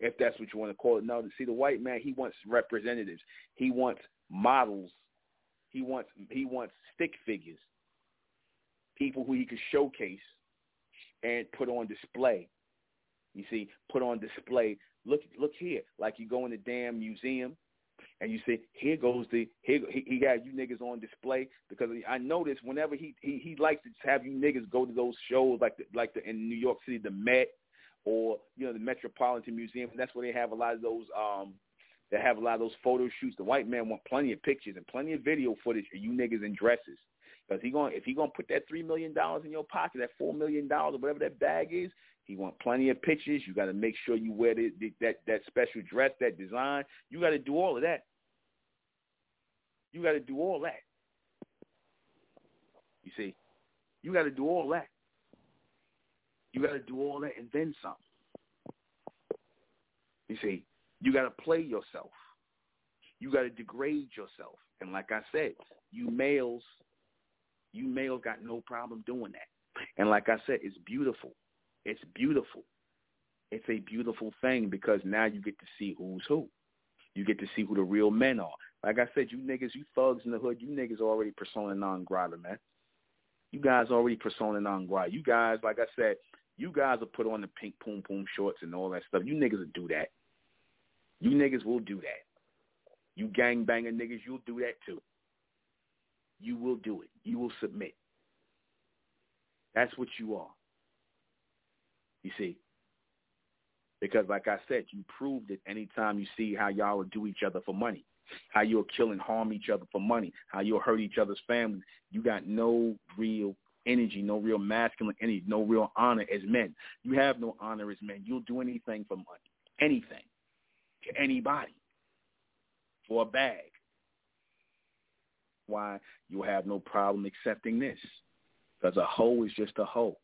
if that's what you want to call it. No, see the white man, he wants representatives. He wants models. He wants he wants stick figures, people who he can showcase and put on display. You see, put on display. Look, look here, like you go in the damn museum and you say, here goes the here he, he got you niggas on display because I notice whenever he, he he likes to have you niggas go to those shows like the, like the in New York City the Met or you know the Metropolitan Museum. That's where they have a lot of those um they have a lot of those photo shoots. The white man want plenty of pictures and plenty of video footage of you niggas in dresses. Because he going if he gonna put that three million dollars in your pocket, that four million dollars or whatever that bag is, he want plenty of pictures. You got to make sure you wear the, the, that that special dress, that design. You got to do all of that. You got to do all that. You see, you got to do all that. You got to do all that and then some. You see, you got to play yourself. You got to degrade yourself. And like I said, you males, you males got no problem doing that. And like I said, it's beautiful. It's beautiful. It's a beautiful thing because now you get to see who's who. You get to see who the real men are. Like I said, you niggas, you thugs in the hood, you niggas already persona non grata, man. You guys already persona non grata. You guys, like I said, you guys will put on the pink poom poom shorts and all that stuff. You niggas will do that. You niggas will do that. You gang niggas, you'll do that too. You will do it. You will submit. That's what you are. You see, because like I said, you proved it anytime you see how y'all will do each other for money, how you'll kill and harm each other for money, how you'll hurt each other's families. You got no real energy, no real masculine energy, no real honor as men. You have no honor as men. You'll do anything for money, anything, to anybody, for a bag. Why you have no problem accepting this? Because a hoe is just a hoe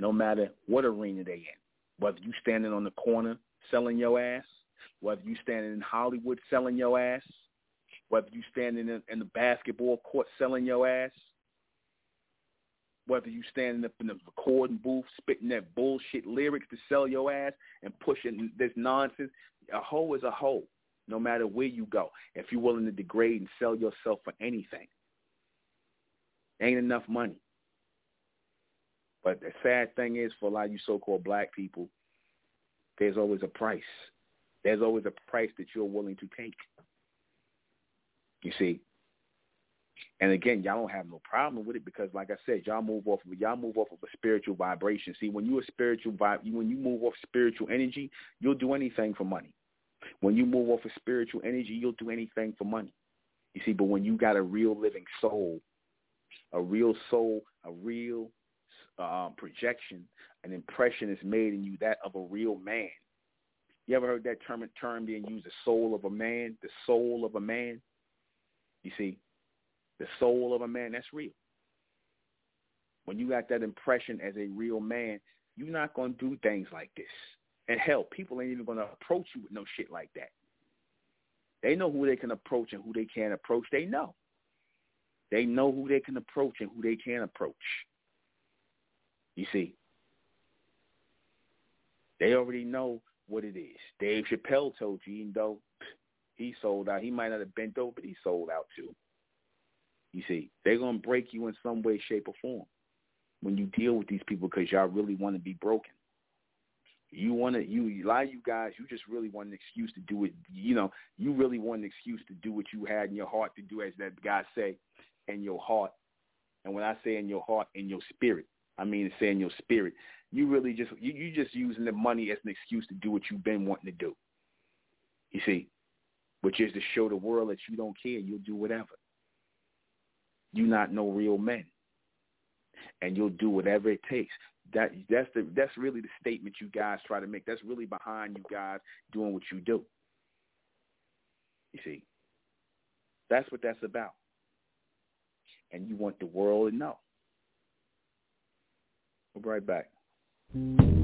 no matter what arena they in. Whether you standing on the corner selling your ass, whether you standing in Hollywood selling your ass, whether you standing in, in the basketball court selling your ass, whether you standing up in the recording booth spitting that bullshit lyrics to sell your ass and pushing this nonsense, a hoe is a hoe, no matter where you go. If you're willing to degrade and sell yourself for anything, ain't enough money. But the sad thing is, for a lot of you so-called black people, there's always a price. There's always a price that you're willing to take. You see, and again, y'all don't have no problem with it because, like I said, y'all move off of y'all move off of a spiritual vibration. See, when you're a spiritual vibe, when you move off spiritual energy, you'll do anything for money. When you move off of spiritual energy, you'll do anything for money. You see, but when you got a real living soul, a real soul, a real um, projection, an impression is made in you that of a real man. You ever heard that term term being used, the soul of a man, the soul of a man? You see, the soul of a man, that's real. When you got that impression as a real man, you're not going to do things like this. And hell, people ain't even going to approach you with no shit like that. They know who they can approach and who they can't approach. They know. They know who they can approach and who they can't approach. You see, they already know what it is. Dave Chappelle told you, even though he sold out, he might not have bent over, but he sold out too. You see, they're gonna break you in some way, shape, or form when you deal with these people because y'all really want to be broken. You want to, you a lot of you guys, you just really want an excuse to do it. You know, you really want an excuse to do what you had in your heart to do, as that guy say, in your heart. And when I say in your heart, in your spirit, I mean, say in your spirit. You really just you you just using the money as an excuse to do what you've been wanting to do. You see, which is to show the world that you don't care. You'll do whatever. You not no real men, and you'll do whatever it takes. That that's the that's really the statement you guys try to make. That's really behind you guys doing what you do. You see, that's what that's about, and you want the world to know. We'll be right back.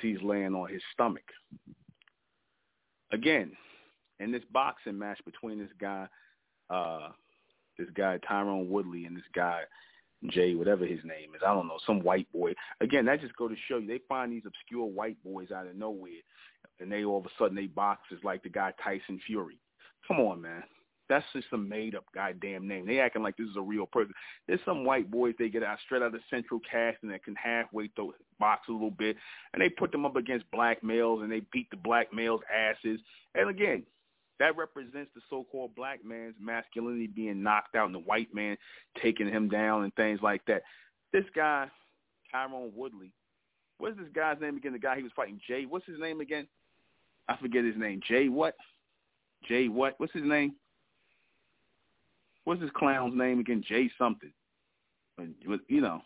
He's laying on his stomach. Again, in this boxing match between this guy, uh, this guy Tyron Woodley and this guy Jay, whatever his name is, I don't know, some white boy. Again, that just go to show you they find these obscure white boys out of nowhere, and they all of a sudden they boxers like the guy Tyson Fury. Come on, man. That's just a made up goddamn name. They acting like this is a real person. There's some white boys they get out straight out of Central Casting that can halfway throw box a little bit, and they put them up against black males and they beat the black males' asses. And again, that represents the so-called black man's masculinity being knocked out and the white man taking him down and things like that. This guy, Tyron Woodley, what's this guy's name again? The guy he was fighting, Jay. What's his name again? I forget his name. Jay what? Jay what? What's his name? What's this clown's name again? Jay something. You know,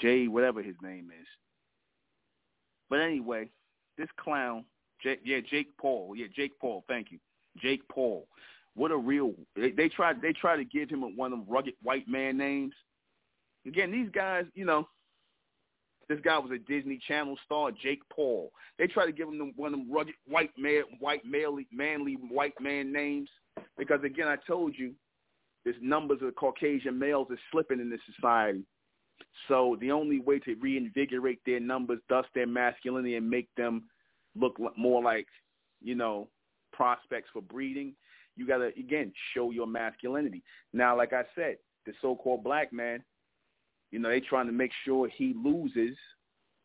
Jay whatever his name is. But anyway, this clown Jake, yeah, Jake Paul. Yeah, Jake Paul. Thank you, Jake Paul. What a real. They, they tried. They tried to give him one of them rugged white man names. Again, these guys, you know, this guy was a Disney Channel star, Jake Paul. They tried to give him one of them rugged white man, white manly, manly white man names because again, I told you, this numbers of Caucasian males is slipping in this society. So the only way to reinvigorate their numbers, thus their masculinity, and make them look more like, you know, prospects for breeding, you got to, again, show your masculinity. Now, like I said, the so-called black man, you know, they trying to make sure he loses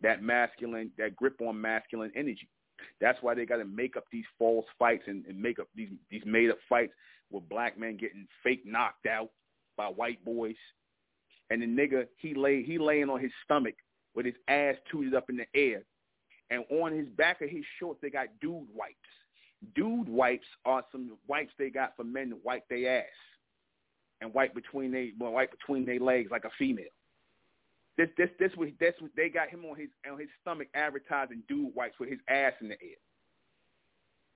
that masculine, that grip on masculine energy. That's why they got to make up these false fights and, and make up these these made up fights with black men getting fake knocked out by white boys. And the nigga, he lay he laying on his stomach with his ass tooted up in the air, and on his back of his shorts they got dude wipes. Dude wipes are some wipes they got for men to wipe their ass and wipe between they well, wipe between their legs like a female. This this this was this was they got him on his on his stomach advertising dude wipes with his ass in the air.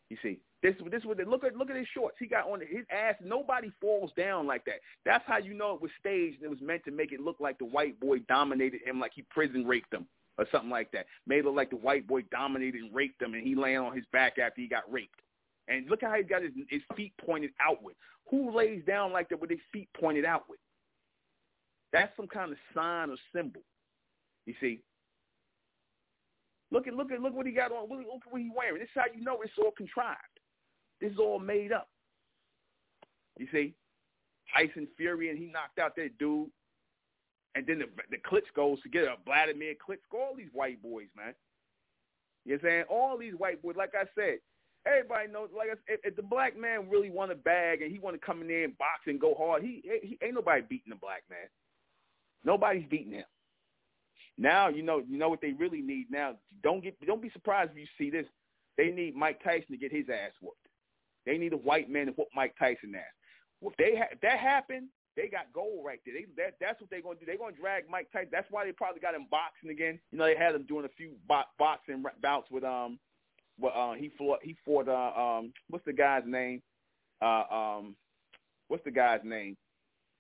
You see, this this was look at look at his shorts. He got on his ass. Nobody falls down like that. That's how you know it was staged. It was meant to make it look like the white boy dominated him, like he prison raped him or something like that. Made it look like the white boy dominated and raped him, and he laying on his back after he got raped. And look how he got his, his feet pointed outward. Who lays down like that with his feet pointed outward? That's some kind of sign or symbol. You see. Look at look at look what he got on. Look, look what he's wearing. This is how you know it's all contrived. This is all made up. You see, Tyson Fury and he knocked out that dude and then the, the Klitschko's to get a Vladimir Klitschko, all these white boys, man. You know saying? All these white boys, like I said, everybody knows, like I said, if, if the black man really want a bag and he want to come in there and box and go hard, he, he ain't nobody beating the black man. Nobody's beating him. Now you know you know what they really need. Now don't get don't be surprised if you see this. They need Mike Tyson to get his ass whooped. They need a white man to whoop Mike Tyson ass. If they ha- if that happened, they got gold right there. They, that, that's what they're to do. They're to drag Mike Tyson. That's why they probably got him boxing again. You know, they had him doing a few bo- boxing bouts with um, what uh, he fought. He fought uh, um, what's the guy's name? Uh, um, what's the guy's name?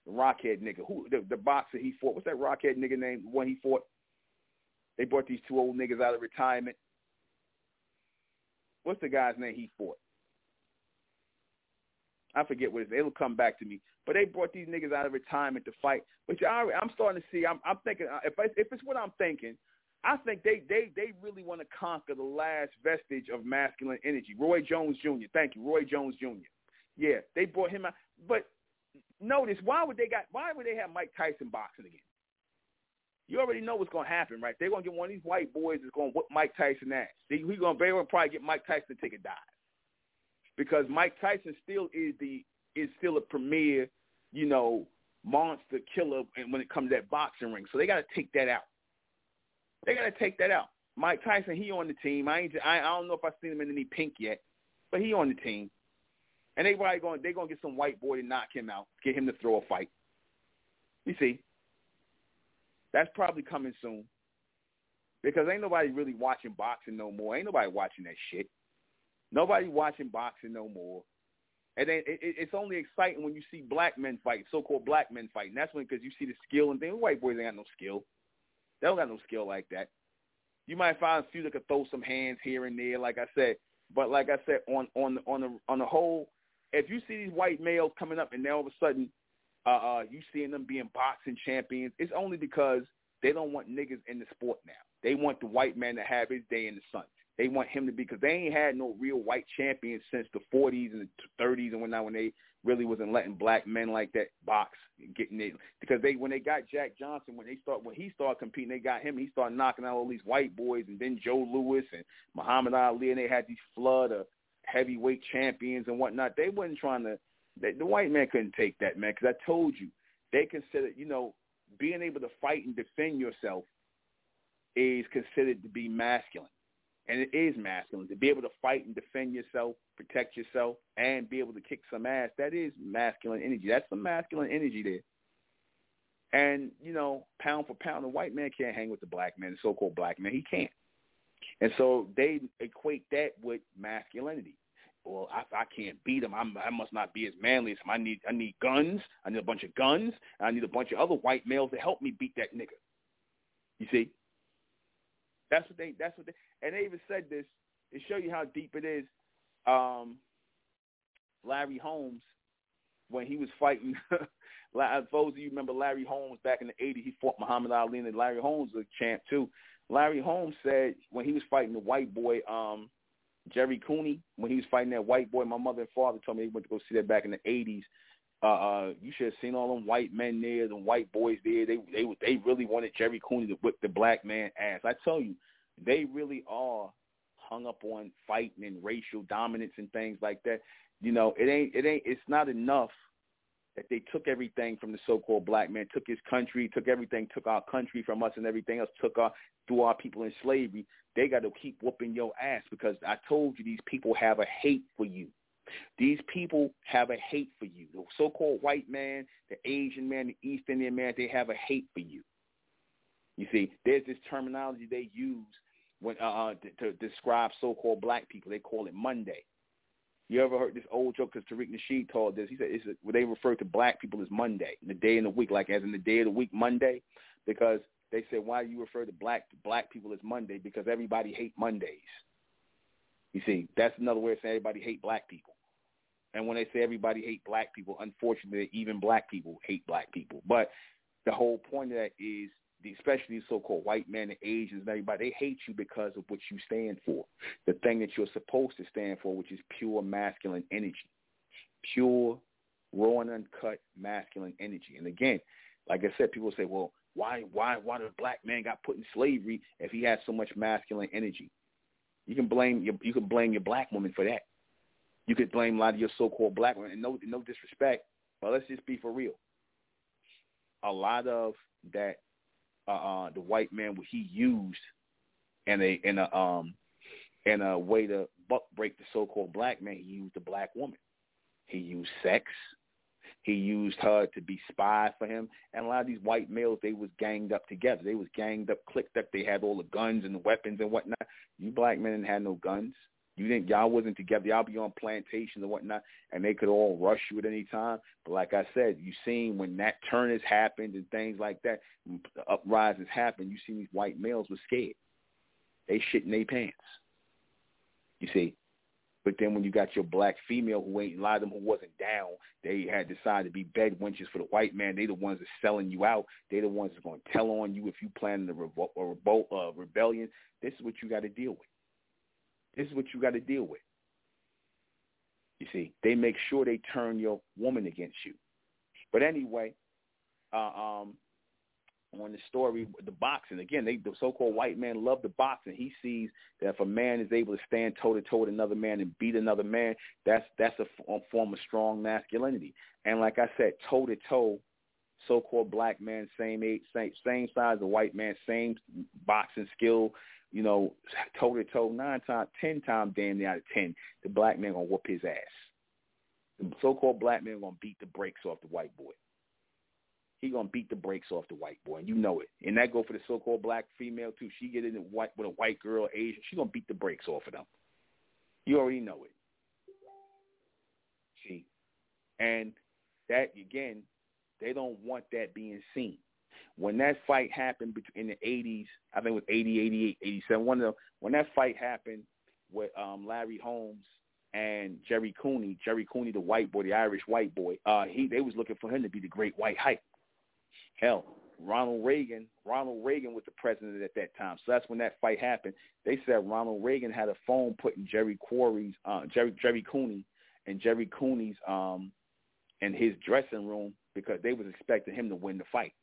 The Rockhead nigga. Who the, the boxer he fought? What's that Rockhead nigga name? When he fought, they brought these two old niggas out of retirement. What's the guy's name he fought? I forget what it is. It'll come back to me. But they brought these niggas out of retirement to fight. But you I'm starting to see. I'm, I'm thinking uh, if I, if it's what I'm thinking, I think they they they really want to conquer the last vestige of masculine energy. Roy Jones Jr. Thank you, Roy Jones Jr. Yeah, they brought him out. But notice why would they got why would they have Mike Tyson boxing again? You already know what's to happen, right? They're to get one of these white boys that's to whip Mike Tyson ass. He's to very well probably get Mike Tyson to take a dive because Mike Tyson still is the is still a premier, you know, monster killer and when it comes to that boxing ring. So they got to take that out. They got to take that out. Mike Tyson, he on the team. I ain't. I, I don't know if I've seen him in any pink yet, but he on the team. And they probably going. They're gonna get some white boy to knock him out, get him to throw a fight. You see, that's probably coming soon. Because ain't nobody really watching boxing no more. Ain't nobody watching that shit. Nobody watching boxing no more. And then it, it, it's only exciting when you see black men fight, so-called black men fight. And that's when, because you see the skill and things. White boys ain't got no skill. They don't got no skill like that. You might find a few that could throw some hands here and there, like I said. But like I said, on on on the on the whole, if you see these white males coming up and now all of a sudden uh, uh, you seeing them being boxing champions, it's only because they don't want niggas in the sport now. They want the white man to have his day in the sun. They want him to be because they ain't had no real white champions since the 40s and the 30s and whatnot when they really wasn't letting black men like that box getting it because they when they got Jack Johnson when they start when he started competing they got him he started knocking out all these white boys and then Joe Louis and Muhammad Ali and they had these flood of heavyweight champions and whatnot they wasn't trying to they, the white man couldn't take that man because I told you they consider you know being able to fight and defend yourself is considered to be masculine and it is masculine to be able to fight and defend yourself, protect yourself, and be able to kick some ass. That is masculine energy. That's some masculine energy there. And you know, pound for pound, the white man can't hang with the black man, the so-called black man. He can't. And so they equate that with masculinity. Well, I, I can't beat him. I'm, I must not be as manly as him. I need, I need guns. I need a bunch of guns. I need a bunch of other white males to help me beat that nigga. You see, that's what they. That's what they. And they even said this to show you how deep it is. Um, Larry Holmes, when he was fighting, those of you remember Larry Holmes back in the '80s, he fought Muhammad Ali, and Larry Holmes was a champ too. Larry Holmes said when he was fighting the white boy, um, Gerry Cooney, when he was fighting that white boy, my mother and father told me they went to go see that back in the '80s. Uh, uh, you should have seen all them white men there, the white boys there. They they they really wanted Gerry Cooney to whip the black man ass. I tell you, they really are hung up on fighting and racial dominance and things like that. You know, it ain't it ain't it's not enough that they took everything from the so-called black man, took his country, took everything, took our country from us and everything else, took our threw our people in slavery. They got to keep whooping your ass because I told you these people have a hate for you. These people have a hate for you. The so-called white man, the Asian man, the East Indian man, they have a hate for you. You see, there's this terminology they use when uh, uh to, to describe so-called black people. They call it Monday. You ever heard this old joke? Because Tariq Nasheed told this. He said it's a, they refer to black people as Monday, the day in the week, like as in the day of the week, Monday, because they said why do you refer to black black people as Monday? Because everybody hate Mondays. You see, that's another way of saying everybody hate black people. And when they say everybody hate black people, unfortunately, even black people hate black people. But the whole point of that is especially these so-called white men and Asians and everybody, they hate you because of what you stand for, the thing that you're supposed to stand for, which is pure masculine energy, pure, raw and uncut masculine energy. And again, like I said, people say, well, why, why, why did the black man got put in slavery if he has so much masculine energy? You can blame your, you can blame your black woman for that. You could blame a lot of your so-called black women, and no, no disrespect, but let's just be for real. A lot of that uh, uh, the white man what he used in a in a um in a way to buck break the so-called black man. He used the black woman. He used sex. He used her to be spies for him. And a lot of these white males, they was ganged up together. They was ganged up, clicked up. They had all the guns and the weapons and whatnot. You black men didn't have no guns. You didn't, y'all wasn't together. Y'all be on plantations and whatnot, and they could all rush you at any time. But like I said, you seen when that turn has happened and things like that, the uprises happen. You see these white males were scared. They shit in their pants. You see, but then when you got your black female who ain't a lot of them who wasn't down, they had decided to be bed wenches for the white man. They the ones that's selling you out. They the ones that's going to tell on you if you planning a, revolt, a revolt, uh, rebellion. This is what you got to deal with. This is what you got to deal with. You see, they make sure they turn your woman against you. But anyway, uh, um, on the story, the boxing again, they the so-called white man love the boxing. He sees that if a man is able to stand toe to toe with another man and beat another man, that's that's a, a form of strong masculinity. And like I said, toe to toe, so-called black man, same age, same same size, the white man, same boxing skill, you know, toe to toe, nine times, ten times, damn near out of ten, the black man gonna whoop his ass. The so-called black man gonna beat the brakes off the white boy. He gonna beat the brakes off the white boy, and you know it. And that go for the so-called black female too. She get in white with a white girl, Asian, she gonna beat the brakes off of them. You already know it. See, and that again, they don't want that being seen. When that fight happened in the 80s, I think it was 80, 88, 87, one of them, when that fight happened with um, Larry Holmes and Gerry Cooney, Gerry Cooney, the white boy, the Irish white boy, uh, he they was looking for him to be the great white hype. Hell, Ronald Reagan, Ronald Reagan was the president at that time. So that's when that fight happened. They said Ronald Reagan had a phone put in Jerry Quarry's, uh, Jerry Gerry Cooney, and Gerry Cooney's um, in his dressing room because they was expecting him to win the fight.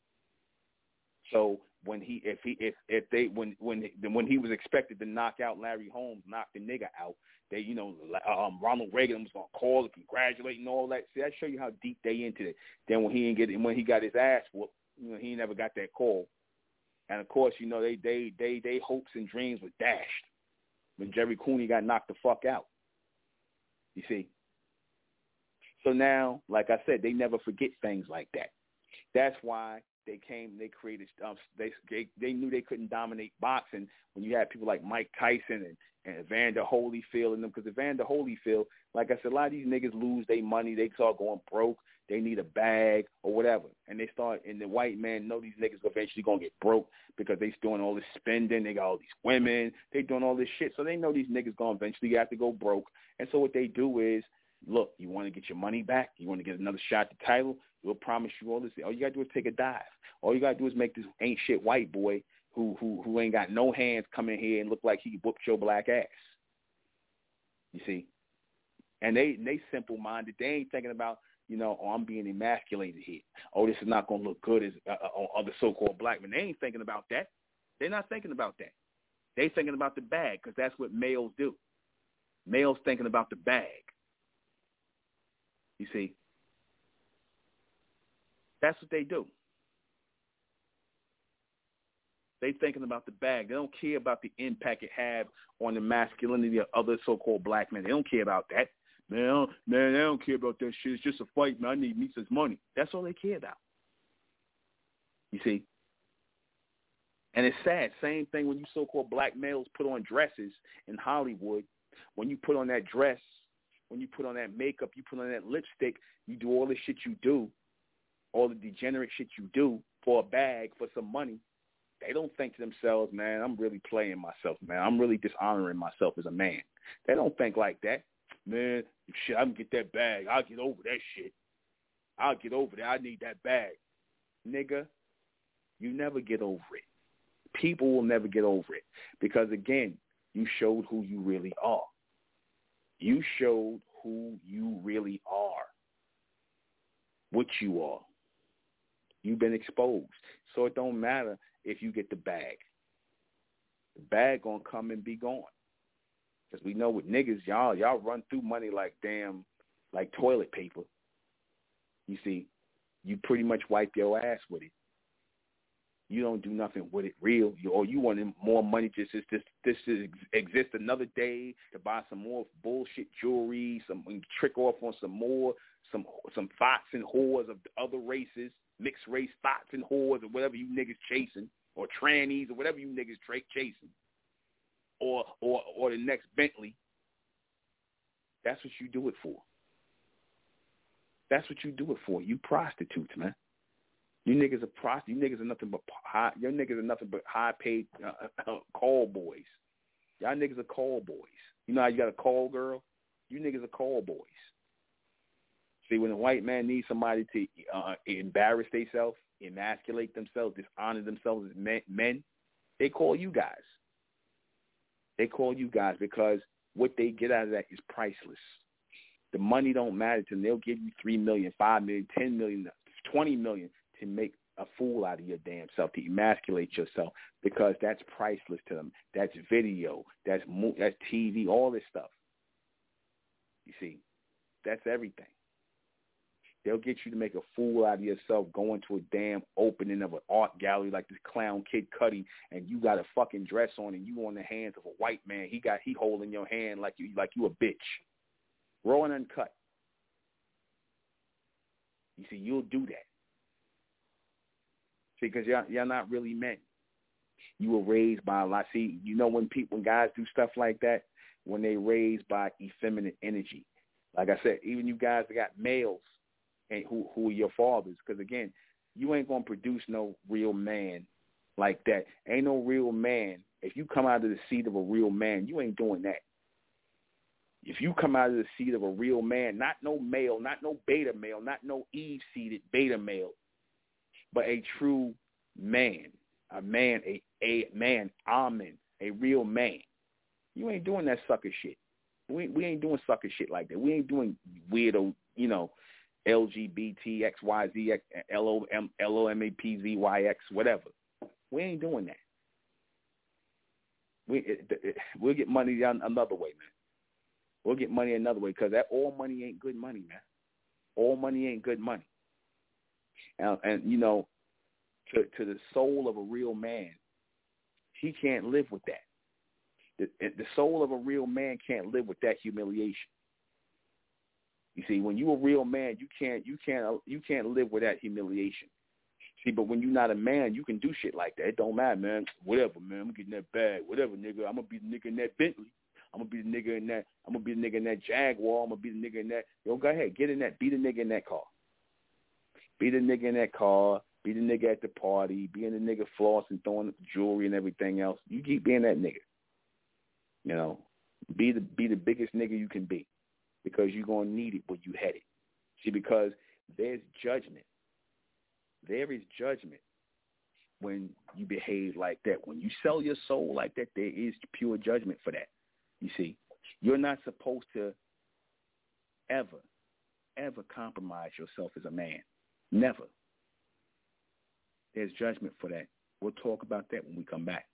So when he if he if if they when when when he was expected to knock out Larry Holmes, knock the nigga out, they you know um Ronald Reagan was gonna call and congratulate and all that. See, that show you how deep they into it. Then when he didn't get it, when he got his ass whooped, you know he never got that call. And of course, you know they they they they hopes and dreams were dashed when Gerry Cooney got knocked the fuck out. You see. So now, like I said, they never forget things like that. That's why they came. They created. Um, they they they knew they couldn't dominate boxing when you had people like Mike Tyson and and Evander Holyfield and them. Because Evander Holyfield, like I said, a lot of these niggas lose their money. They start going broke. They need a bag or whatever, and they start. And the white man know these niggas eventually gonna get broke because they doing all this spending. They got all these women. They doing all this shit, so they know these niggas gonna eventually have to go broke. And so what they do is look, you want to get your money back? You want to get another shot at the title? We'll promise you all this. All you got to do is take a dive. All you got to do is make this ain't shit white boy who who who ain't got no hands come in here and look like he whooped your black ass. You see? And they they simple minded. They ain't thinking about you know, oh, I'm being emasculated here. Oh, this is not going to look good as uh, uh, other so-called black men. They ain't thinking about that. They're not thinking about that. They thinking about the bag because that's what males do. Males thinking about the bag. You see, that's what they do. They thinking about the bag. They don't care about the impact it have on the masculinity of other so-called black men. They don't care about that. Man, man, they don't care about that shit. It's just a fight, man. I need Misa's money. That's all they care about. You see? And it's sad. Same thing when you so-called black males put on dresses in Hollywood. When you put on that dress when you put on that makeup, you put on that lipstick, you do all the shit you do, all the degenerate shit you do for a bag, for some money, they don't think to themselves, man, I'm really playing myself, man. I'm really dishonoring myself as a man. They don't think like that. Man, shit, I can get that bag. I'll get over that shit. I'll get over that. I need that bag. Nigga, you never get over it. People will never get over it. Because again, you showed who you really are. You showed who you really are, what you are. You've been exposed. So it don't matter if you get the bag. The bag gonna come and be gone. Because we know with niggas, y'all, y'all run through money like damn, like toilet paper. You see, you pretty much wipe your ass with it you don't do nothing with it real, you, or you want more money just this this to exist another day to buy some more bullshit jewelry, some trick off on some more some some thoughts and whores of other races, mixed race thoughts and whores or whatever you niggas chasing, or trannies or whatever you niggas tra- chasing, or or or the next Bentley. That's what you do it for. That's what you do it for. You prostitutes, man. You niggas are prost. You niggas are nothing but high. Your niggas are nothing but high paid uh, uh, call boys. Y'all niggas are call boys. You know how you got a call girl? You niggas are call boys. See, when a white man needs somebody to uh, embarrass themselves, emasculate themselves, dishonor themselves as men, men, they call you guys. They call you guys because what they get out of that is priceless. The money don't matter to them. They'll give you three million, five million, ten million, twenty million to make a fool out of your damn self, to emasculate yourself, because that's priceless to them. That's video, that's mo- that's TV, all this stuff. You see, that's everything. They'll get you to make a fool out of yourself going to a damn opening of an art gallery like this clown Kid Cudi, and you got a fucking dress on, and you on the hands of a white man. He got he holding your hand like you like you a bitch, raw and uncut. You see, you'll do that because y'all, y'all not really men. You were raised by a lot. See, you know when people, when guys do stuff like that, when they raised by effeminate energy. Like I said, even you guys that got males and who who are your fathers, because again, you ain't gonna produce no real man like that. Ain't no real man. If you come out of the seed of a real man, you ain't doing that. If you come out of the seed of a real man, not no male, not no beta male, not no Eve seeded beta male, but a true man, a man, a, a man, amen, a real man. You ain't doing that sucker shit. We we ain't doing sucker shit like that. We ain't doing weirdo, you know, LGBT XYZ, X Y Z X L O M L O M A P Z Y X whatever. We ain't doing that. We it, it, we'll get money down another way, man. We'll get money another way because that all money ain't good money, man. All money ain't good money. And, and you know, to to the soul of a real man, he can't live with that. The, the soul of a real man can't live with that humiliation. You see, when you're a real man, you can't you can't you can't live with that humiliation. See, but when you're not a man, you can do shit like that. It don't matter, man. Whatever, man. I'm getting that bag. Whatever, nigga. I'm gonna be the nigga in that Bentley. I'm gonna be the nigga in that. I'm gonna be the nigga in that Jaguar. I'm gonna be the nigga in that. Yo, go ahead, get in that. Be the nigga in that car. Be the nigga in that car. Be the nigga at the party. Being the nigga flossing, throwing jewelry and everything else. You keep being that nigga. You know, be the be the biggest nigga you can be, because you're gonna need it when you had it. See, because there's judgment. There is judgment when you behave like that. When you sell your soul like that, there is pure judgment for that. You see, you're not supposed to ever, ever compromise yourself as a man. Never. There's judgment for that. We'll talk about that when we come back.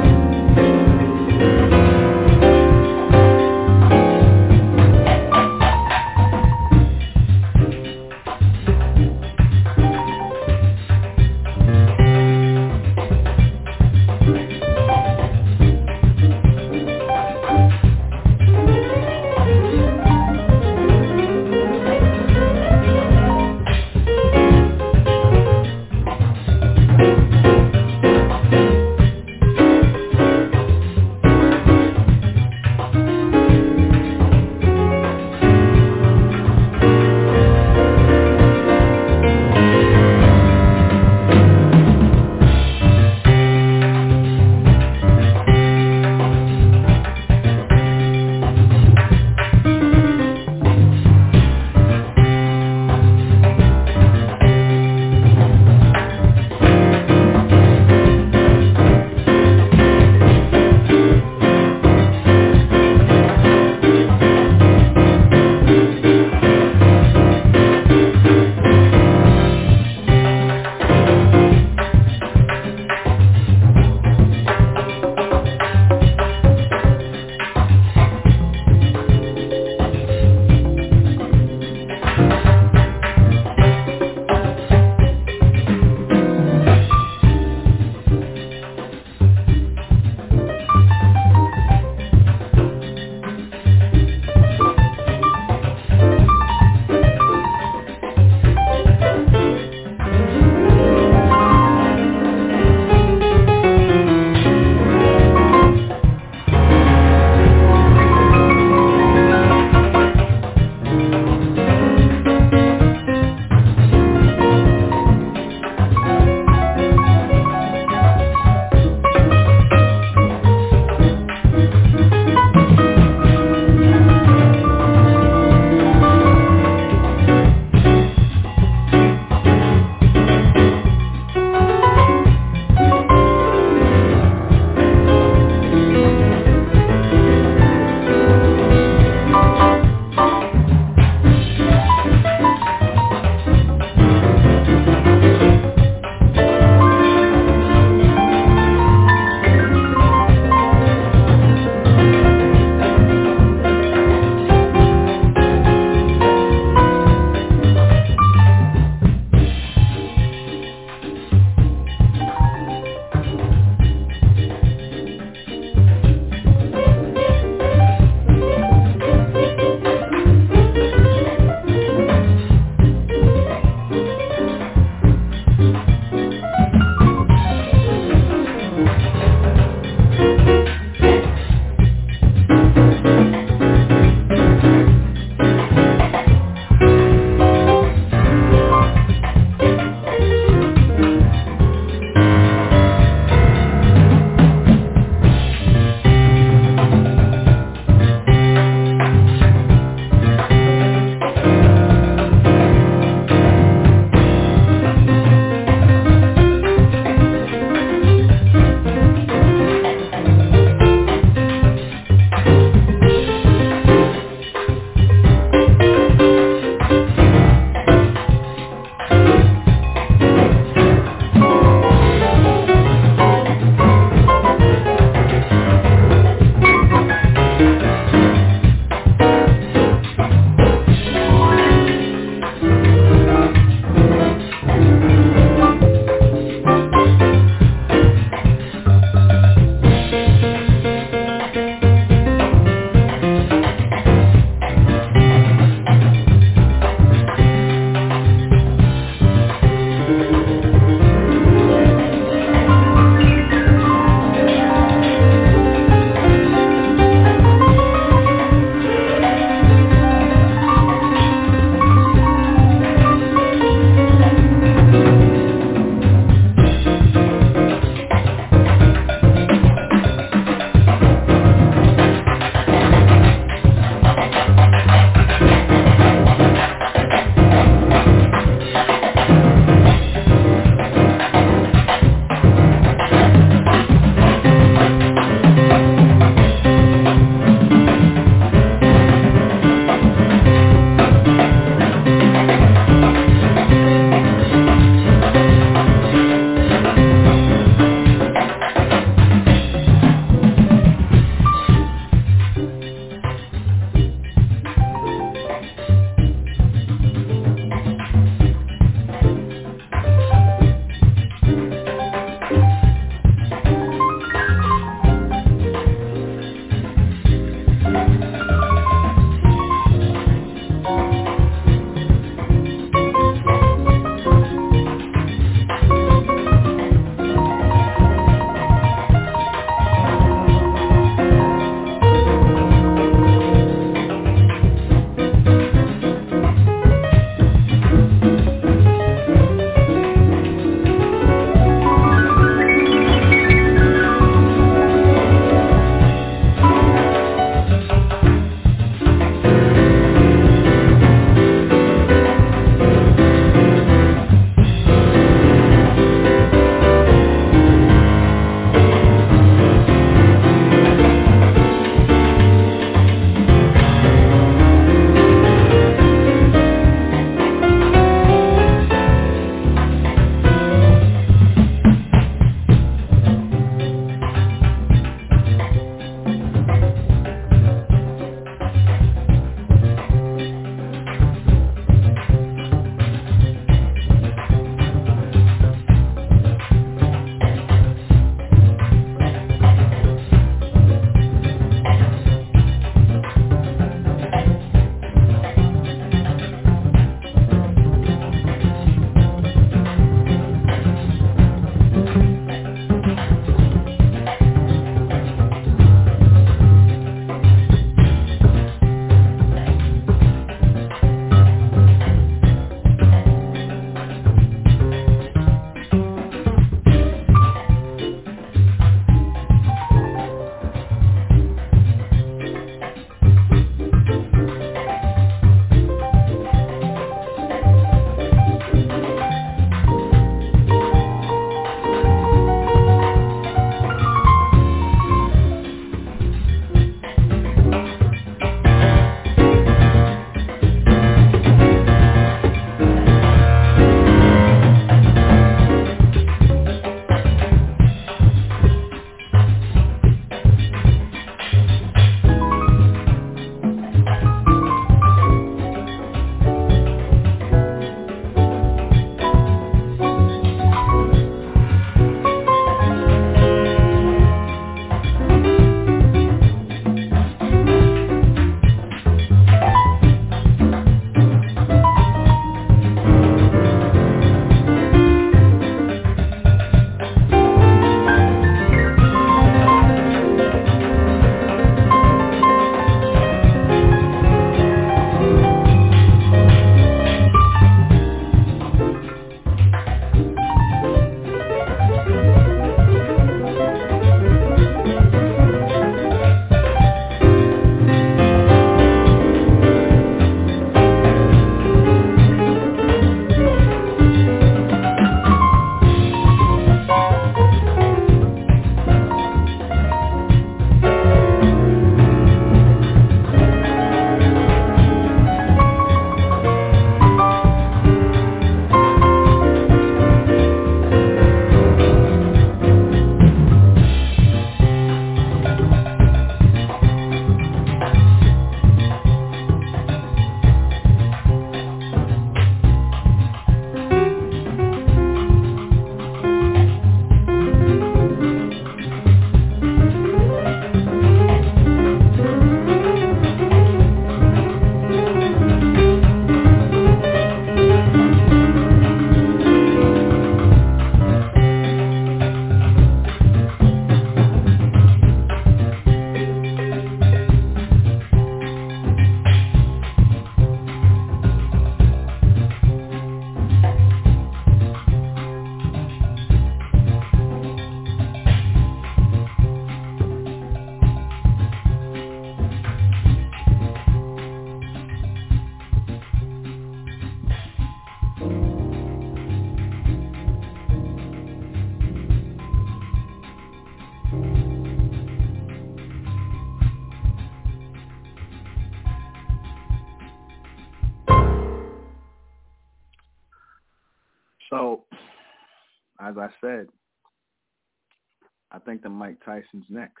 Mike Tyson's next.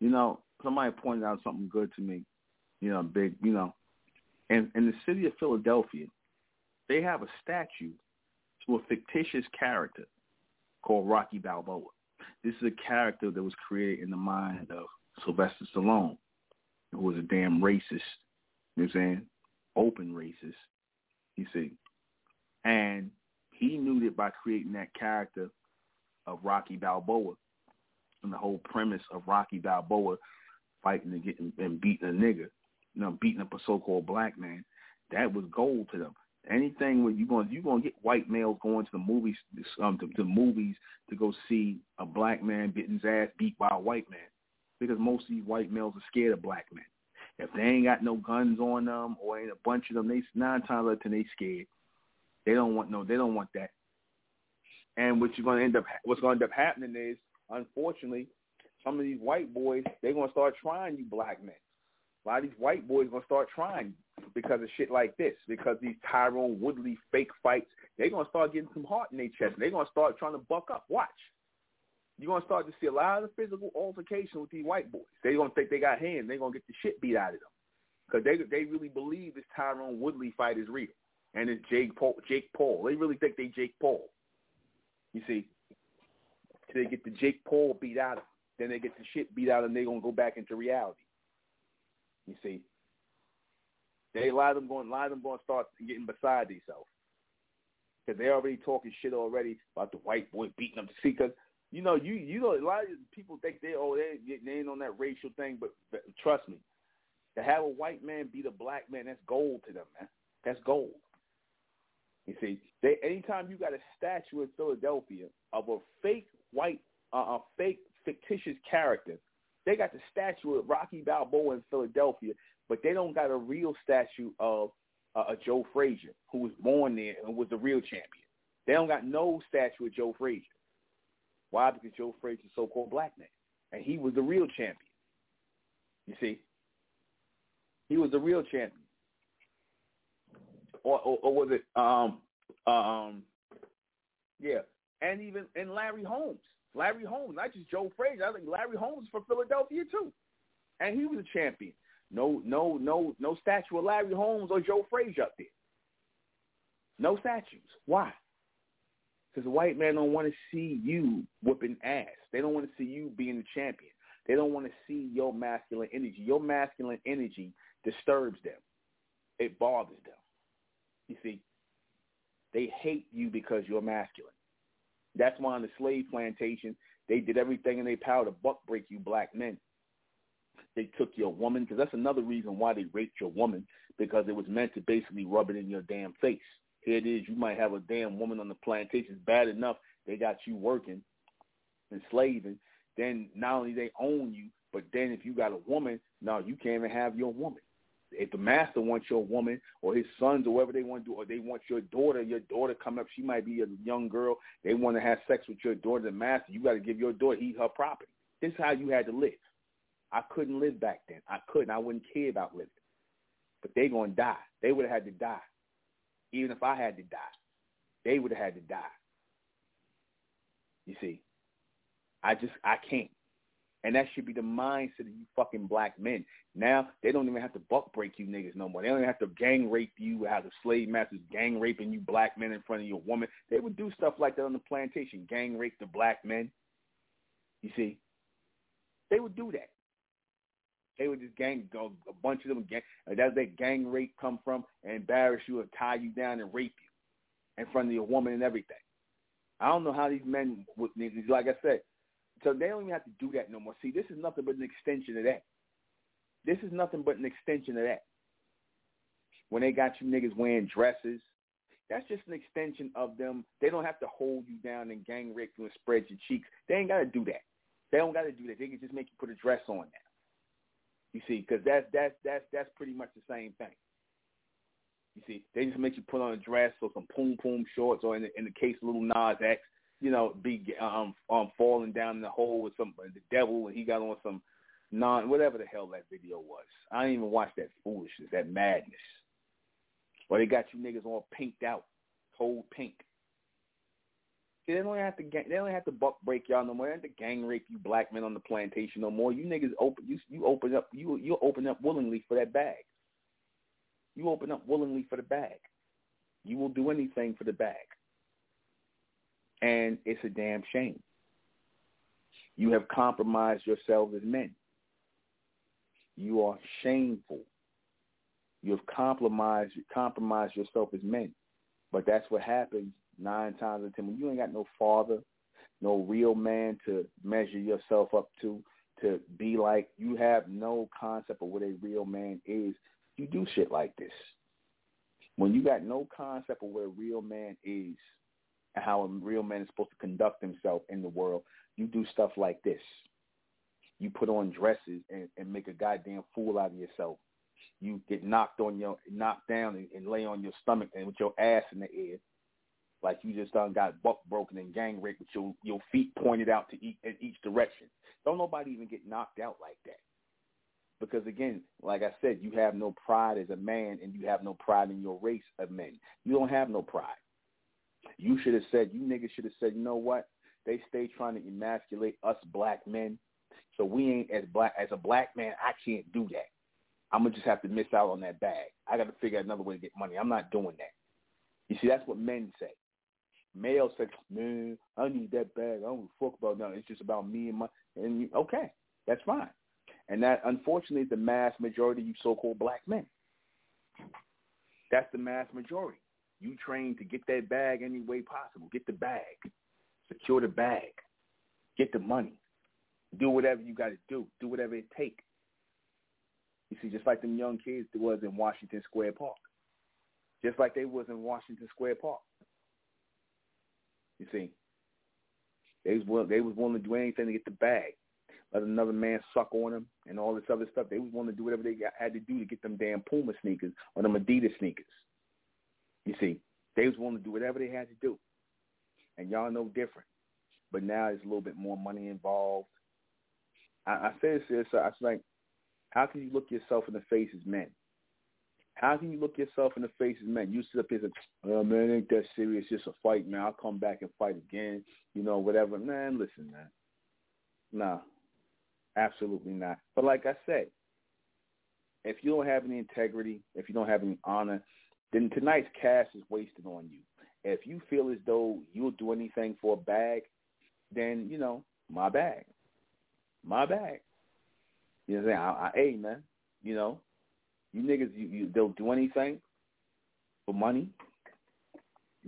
You know, somebody pointed out something good to me. You know, big. You know, and in the city of Philadelphia, they have a statue to a fictitious character called Rocky Balboa. This is a character that was created in the mind of Sylvester Stallone, who was a damn racist. You know what I'm saying? Open racist. You see. And he knew that by creating that character of Rocky Balboa and the whole premise of Rocky Balboa fighting and getting and beating a nigga, you know, beating up a so-called black man, that was gold to them. Anything where you going you gonna get white males going to the movies um to, to movies to go see a black man getting his ass beat by a white man because most of these white males are scared of black men. If they ain't got no guns on them or ain't a bunch of them, they nine times out of ten they scared. They don't want no. They don't want that. And what you're to end up, what's to end up happening is, unfortunately, some of these white boys, they're going to start trying you black men. A lot of these white boys going to start trying you because of shit like this, because these Tyron Woodley fake fights, they're going to start getting some heart in their chest. They're going to start trying to buck up. Watch. You're going to start to see a lot of physical altercation with these white boys. They're going to think they got hands. They're going to get the shit beat out of them because they, they really believe this Tyron Woodley fight is real and it's Jake Paul. Jake Paul. They really think they Jake Paul. You see, they get the Jake Paul beat out of them. Then they get the shit beat out of them. They're gonna go back into reality. You see, they a lot of them going, a lot of them going to start getting beside themselves because they're already talking shit already about the white boy beating them. See, because you know, you you know, a lot of people think they oh they they ain't on that racial thing, but, but trust me, to have a white man beat a black man, that's gold to them, man. That's gold. You see, they anytime you got a statue in Philadelphia of a fake white, uh, fake fictitious character, they got the statue of Rocky Balboa in Philadelphia, but they don't got a real statue of uh, a Joe Frazier who was born there and was the real champion. They don't got no statue of Joe Frazier. Why? Because Joe Frazier is so-called black man, and he was the real champion. You see, he was the real champion or, or, or was it um um yeah, and even and Larry Holmes, Larry Holmes, not just Joe Frazier. I think Larry Holmes from Philadelphia too, and he was a champion. No, no, no, no statue of Larry Holmes or Joe Frazier up there. No statues. Why? Because the white man don't want to see you whipping ass. They don't want to see you being the champion. They don't want to see your masculine energy. Your masculine energy disturbs them. It bothers them. You see, they hate you because you're masculine. That's why on the slave plantation, they did everything in their power to buck break you black men. They took your woman, because that's another reason why they raped your woman, because it was meant to basically rub it in your damn face. Here it is, you might have a damn woman on the plantation. It's bad enough they got you working, enslaving. Then not only they own you, but then if you got a woman, no, you can't even have your woman if the master wants your woman or his sons or whatever they want to do, or they want your daughter, your daughter come up, she might be a young girl, they want to have sex with your daughter, the master, you got to give your daughter, eat her property. This is how you had to live. I couldn't live back then. I couldn't. I wouldn't care about living. But they going to die. They would have had to die. Even if I had to die, they would have had to die. You see, I just, I can't. And that should be the mindset of you fucking black men. Now they don't even have to buck break you niggas no more. They don't even have to gang rape you, have the slave masters gang raping you black men in front of your woman. They would do stuff like that on the plantation, gang rape the black men. You see, they would do that. They would just gang go a bunch of them gang. That's where gang rape come from, and embarrass you and tie you down and rape you in front of your woman and everything. I don't know how these men would, like I said, so they don't even have to do that no more. See, this is nothing but an extension of that. This is nothing but an extension of that. When they got you niggas wearing dresses, that's just an extension of them. They don't have to hold you down and gang rape you and spread your cheeks. They ain't got to do that. They don't got to do that. They can just make you put a dress on now. You see, because that's that's that's that's pretty much the same thing. You see, they just make you put on a dress or some poom poom shorts, or in the, in the case of Lil Nas X, you know, be um um falling down the hole with some the devil and he got on some non whatever the hell that video was. I didn't even watch that foolishness, that madness. Or they got you niggas all pinked out, code pink. See, they don't have to gang, they don't have to buck break y'all no more. They don't have to gang rape you black men on the plantation no more. You niggas open you you open up you you open up willingly for that bag. You open up willingly for the bag. You will do anything for the bag. And it's a damn shame. You have compromised yourselves as men. You are shameful. You have compromised compromised yourself as men. But that's what happens nine times out of ten. When you ain't got no father, no real man to measure yourself up to, to be like, you have no concept of what a real man is, you do shit like this. When you got no concept of what a real man is and how a real man is supposed to conduct himself in the world, you do stuff like this. You put on dresses and, and make a goddamn fool out of yourself. You get knocked on your knocked down and, and lay on your stomach and with your ass in the air like you just done got buck broken and gang raped with your your feet pointed out to each in each direction. Don't nobody even get knocked out like that. Because again, like I said, you have no pride as a man and you have no pride in your race of men. You don't have no pride. You should have said, you niggas should have said, you know what? They stay trying to emasculate us black men. So we ain't as black as a black man, I can't do that. I'm gonna just have to miss out on that bag. I gotta figure out another way to get money. I'm not doing that. You see, that's what men say male sex, man, I need that bag. I don't fuck about nothing. It's just about me and my and you, okay, that's fine. And that unfortunately is the mass majority of you so-called black men. That's the mass majority. You train to get that bag any way possible. Get the bag. Secure the bag. Get the money. Do whatever you got to do. Do whatever it takes. You see, just like them young kids was in Washington Square Park. Just like they was in Washington Square Park. You see, they was they was willing to do anything to get the bag. Let another man suck on them and all this other stuff. They was willing to do whatever they had to do to get them damn Puma sneakers or them Adidas sneakers. You see, they was willing to do whatever they had to do, and y'all know different. But now there's a little bit more money involved. I, I say this, I was uh, like, how can you look yourself in the face as men? How can you look yourself in the face as men? You sit up here and say, oh, man, ain't that serious. Just a fight, man. I'll come back and fight again. You know, whatever. Man, listen, man. No, absolutely not. But like I said, if you don't have any integrity, if you don't have any honor, then tonight's cast is wasted on you. If you feel as though you'll do anything for a bag, then, you know, my bag. My bag. You know what I'm saying? I, I, hey, man, you know, you niggas, you, you they'll do anything for money.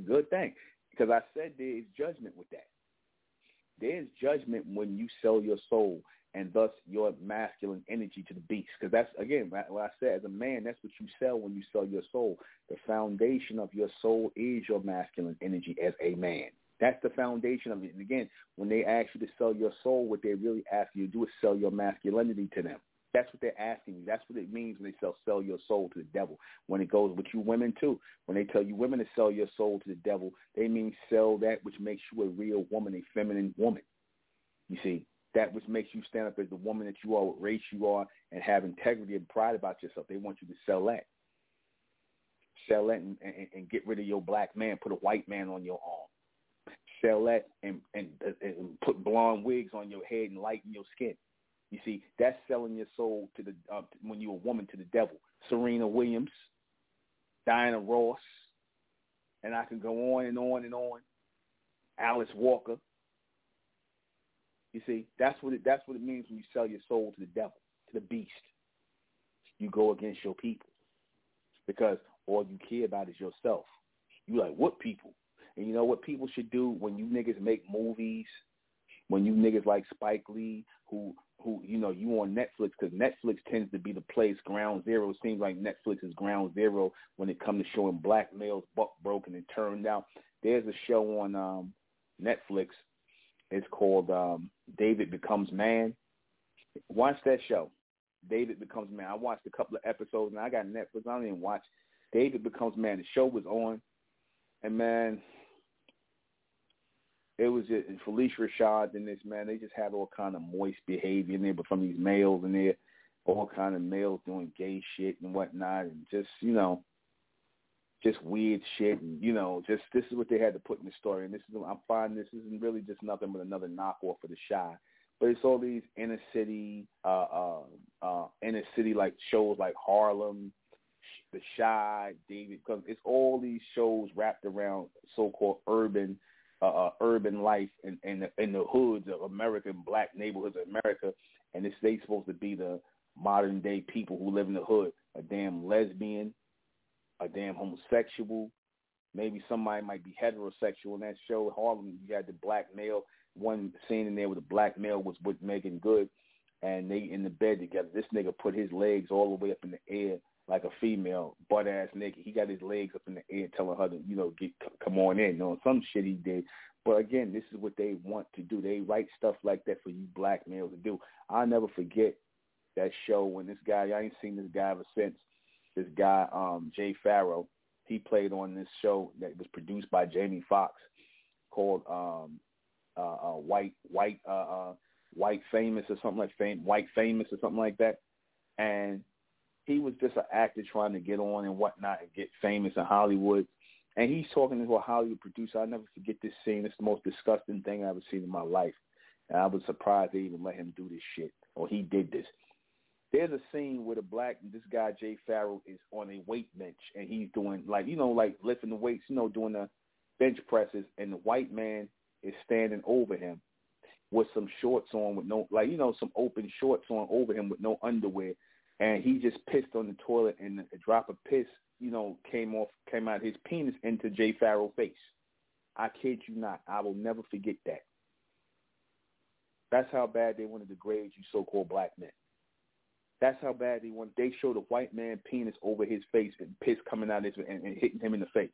Good thing, because I said there is judgment with that. There is judgment when you sell your soul and thus your masculine energy to the beast. Because that's again what I said. As a man, that's what you sell when you sell your soul. The foundation of your soul is your masculine energy as a man. That's the foundation of it. And again, when they ask you to sell your soul, what they really ask you to do is sell your masculinity to them. That's what they're asking you. That's what it means when they sell sell your soul to the devil. When it goes with you women too. When they tell you women to sell your soul to the devil, they mean sell that which makes you a real woman, a feminine woman. You see, that which makes you stand up as the woman that you are, what race you are, and have integrity and pride about yourself. They want you to sell that. Sell that and, and, and get rid of your black man. Put a white man on your arm. Sell that and, and, and put blonde wigs on your head and lighten your skin. You see, that's selling your soul to the uh, when you're a woman to the devil. Serena Williams, Diana Ross, and I can go on and on and on. Alice Walker. You see, that's what it, that's what it means when you sell your soul to the devil, to the beast. You go against your people because all you care about is yourself. You like what people? And you know what people should do when you niggas make movies, when you niggas like Spike Lee, who who you know you on Netflix because Netflix tends to be the place ground zero. It seems like Netflix is ground zero when it comes to showing black males buck broken and turned out. There's a show on um, Netflix. It's called um, David Becomes Man. Watch that show. David Becomes Man. I watched a couple of episodes and I got Netflix. I don't even watch David Becomes Man. The show was on, and man, it was just Phylicia Rashad and this man. They just had all kind of moist behavior in there, but from these males in there, all kind of males doing gay shit and whatnot, and just you know, just weird shit, and you know, just this is what they had to put in the story. And this is I'm finding this isn't really just nothing but another knockoff of the Chi. But it's all these inner city, uh, uh, uh, inner city like shows like Harlem, The Chi, David. Because it's all these shows wrapped around so-called urban, uh, uh, urban life in in the, in the hoods of American black neighborhoods of America, and it's they supposed to be the modern day people who live in the hood. A damn lesbian, a damn homosexual. Maybe somebody might be heterosexual in that show. Harlem, you had the black male. One scene in there with the black male was with Meagan Good, and they in the bed together. This nigga put his legs all the way up in the air like a female, butt ass nigga. He got his legs up in the air, telling her to, you know, get come on in. You know, some shit he did. But again, this is what they want to do. They write stuff like that for you black males to do. I'll never forget that show when this guy. I ain't seen this guy ever since this guy um Jay Pharoah. He played on this show that was produced by Jamie Foxx called um uh, uh White White uh, uh White Famous or something like fame White Famous or something like that. And he was just an actor trying to get on and whatnot and get famous in Hollywood. And he's talking to a Hollywood producer. I'll never forget this scene. It's the most disgusting thing I've ever seen in my life. And I was surprised they even let him do this shit. Or he did this. There's a scene where the black this guy Jay Pharoah is on a weight bench and he's doing like you know like lifting the weights, you know, doing the bench presses, and the white man is standing over him with some shorts on with no like you know some open shorts on over him with no underwear, and he just pissed on the toilet and a drop of piss you know came off came out his penis into Jay Pharoah's face. I kid you not. I will never forget that. That's how bad they want to degrade you so-called black men. That's how bad they want. They showed a white man penis over his face and piss coming out of his and, and hitting him in the face.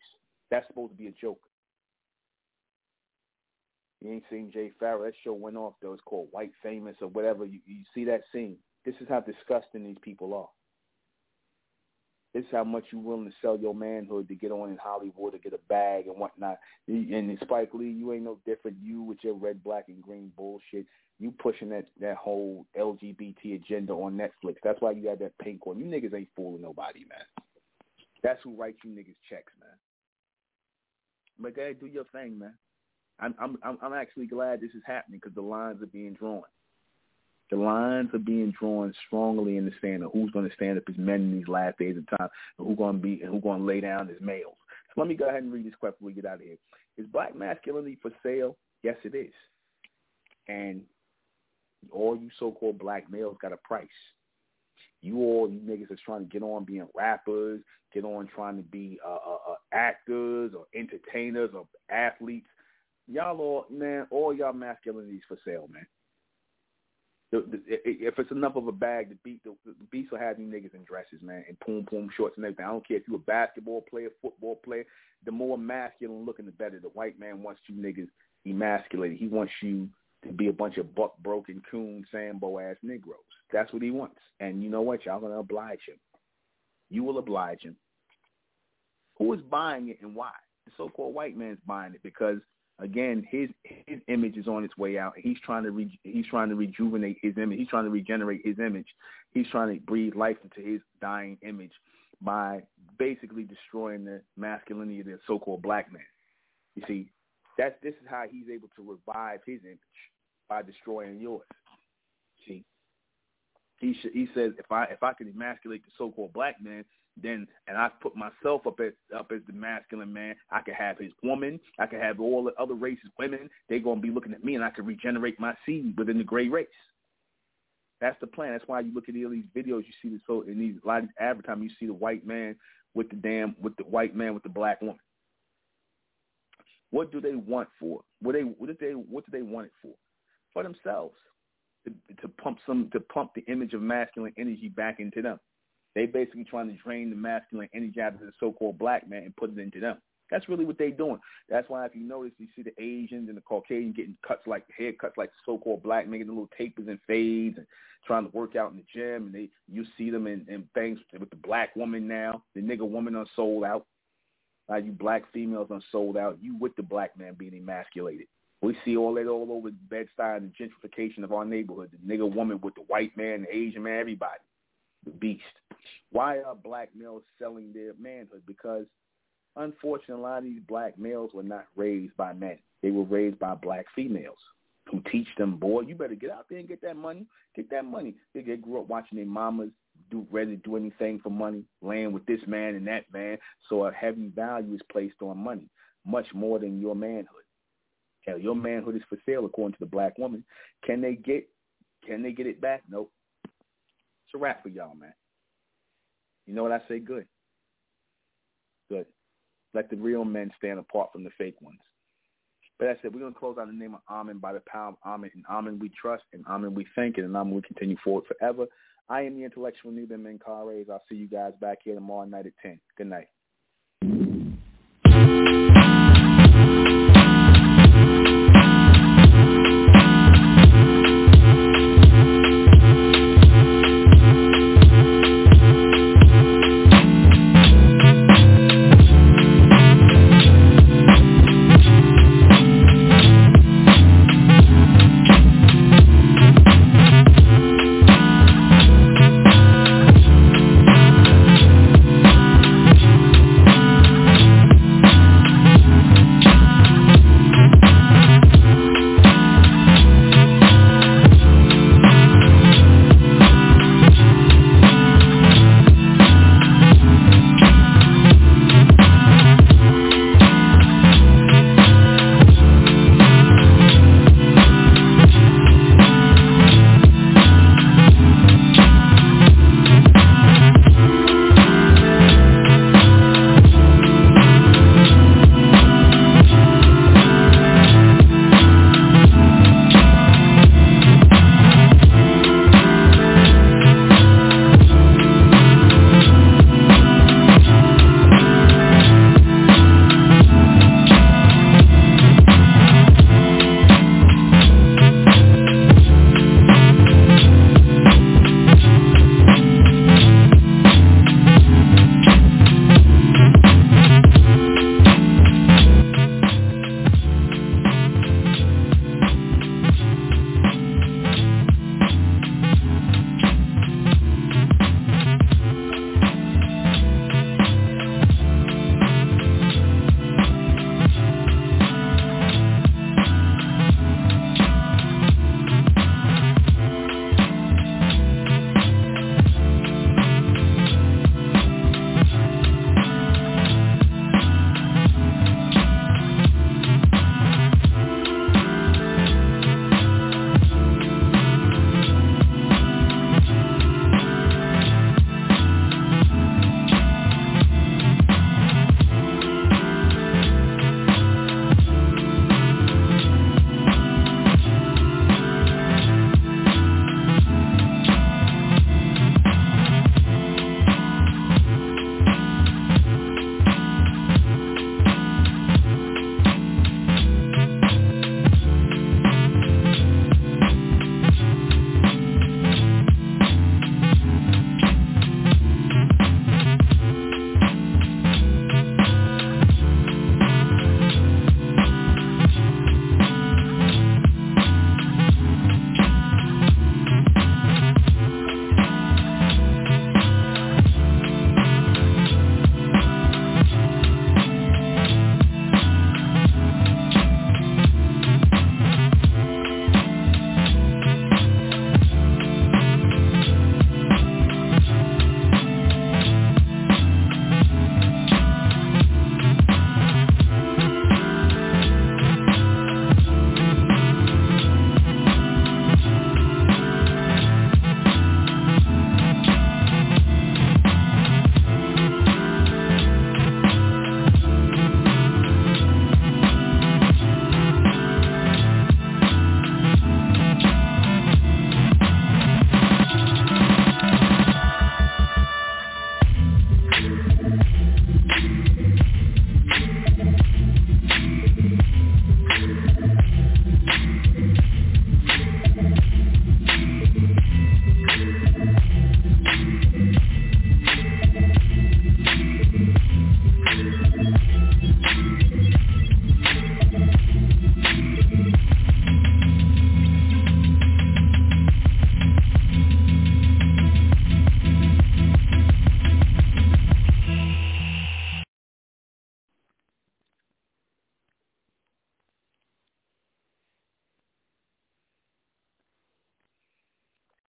That's supposed to be a joke. You ain't seen Jay Pharoah. That show went off though. It's called White Famous or whatever. You, you see that scene. This is how disgusting these people are. This how much you're willing to sell your manhood to get on in Hollywood to get a bag and whatnot. And Spike Lee, you ain't no different. You with your red, black, and green bullshit you pushing that that whole LGBT agenda on Netflix. That's why you got that pink one. You niggas ain't fooling nobody, man. That's who writes you niggas checks, man. But go do your thing, man. I'm I'm I'm actually glad this is happening because the lines are being drawn. The lines are being drawn strongly in the stand of who's going to stand up as men in these last days of time, and who's going to be and who's going to lay down as males. So let me go ahead and read this question before we get out of here. Is black masculinity for sale? Yes, it is. And all you so-called black males got a price. You all, you niggas that's trying to get on being rappers, get on trying to be uh, uh, uh, actors or entertainers or athletes. Y'all all, man, all y'all masculinities for sale, man. If it's enough of a bag, the beat the, the beats will have you niggas in dresses, man, and poom poom shorts and everything. I don't care if you're a basketball player, football player. The more masculine looking, the better. The white man wants you niggas emasculated. He wants you to be a bunch of buck broken coon sambo ass Negroes. That's what he wants. And you know what? Y'all gonna oblige him. You will oblige him. Who is buying it and why? The so called white man's buying it because again, his his image is on its way out. He's trying to re, he's trying to rejuvenate his image. He's trying to regenerate his image. He's trying to breathe life into his dying image by basically destroying the masculinity of the so-called black man. You see, that's this is how he's able to revive his image by destroying yours. See, he sh- he says if I if I can emasculate the so-called black man, then and I put myself up as up as the masculine man, I could have his woman, I could have all the other races women. They're gonna be looking at me, and I can regenerate my seed within the gray race. That's the plan. That's why you look at all these videos. You see this so in these a lot of advertisements, you see the white man with the damn with the white man with the black woman. What do they want for? What they what did they what do they want it for? For themselves. To, to pump some to pump the image of masculine energy back into them. They basically trying to drain the masculine energy out of the so-called black man and put it into them. That's really what they're doing. That's why if you notice, you see the Asians and the Caucasian getting cuts like haircuts like so-called black, making the little tapers and fades and trying to work out in the gym. And they you see them in, in things with the black woman now. The nigga woman are sold out. Uh, you black females are sold out. You with the black man being emasculated. We see all that all over Bed-Stuy and the gentrification of our neighborhood. The nigga woman with the white man, the Asian man, everybody. Beast. Why are black males selling their manhood? Because Unfortunately, a lot of these black males were not raised by men. They were raised by black females who teach them, boy, you better get out there and get that money. Get that money. They, they grew up watching their mamas do ready to do anything for money, laying with this man and that man. So a heavy value is placed on money, much more than your manhood. Hell, your manhood is for sale according to the black woman. Can they get can they get it back? Nope. It's a wrap for y'all, man. You know what I say? Good. Good. Let the real men stand apart from the fake ones. But that's it. We're going to close out the name of Amen by the power of Amen. And Amen we trust, and Amen we thank, and Amen we continue forward forever. I am the intellectual Nuben Menkares. I'll see you guys back here tomorrow night at 10. Good night.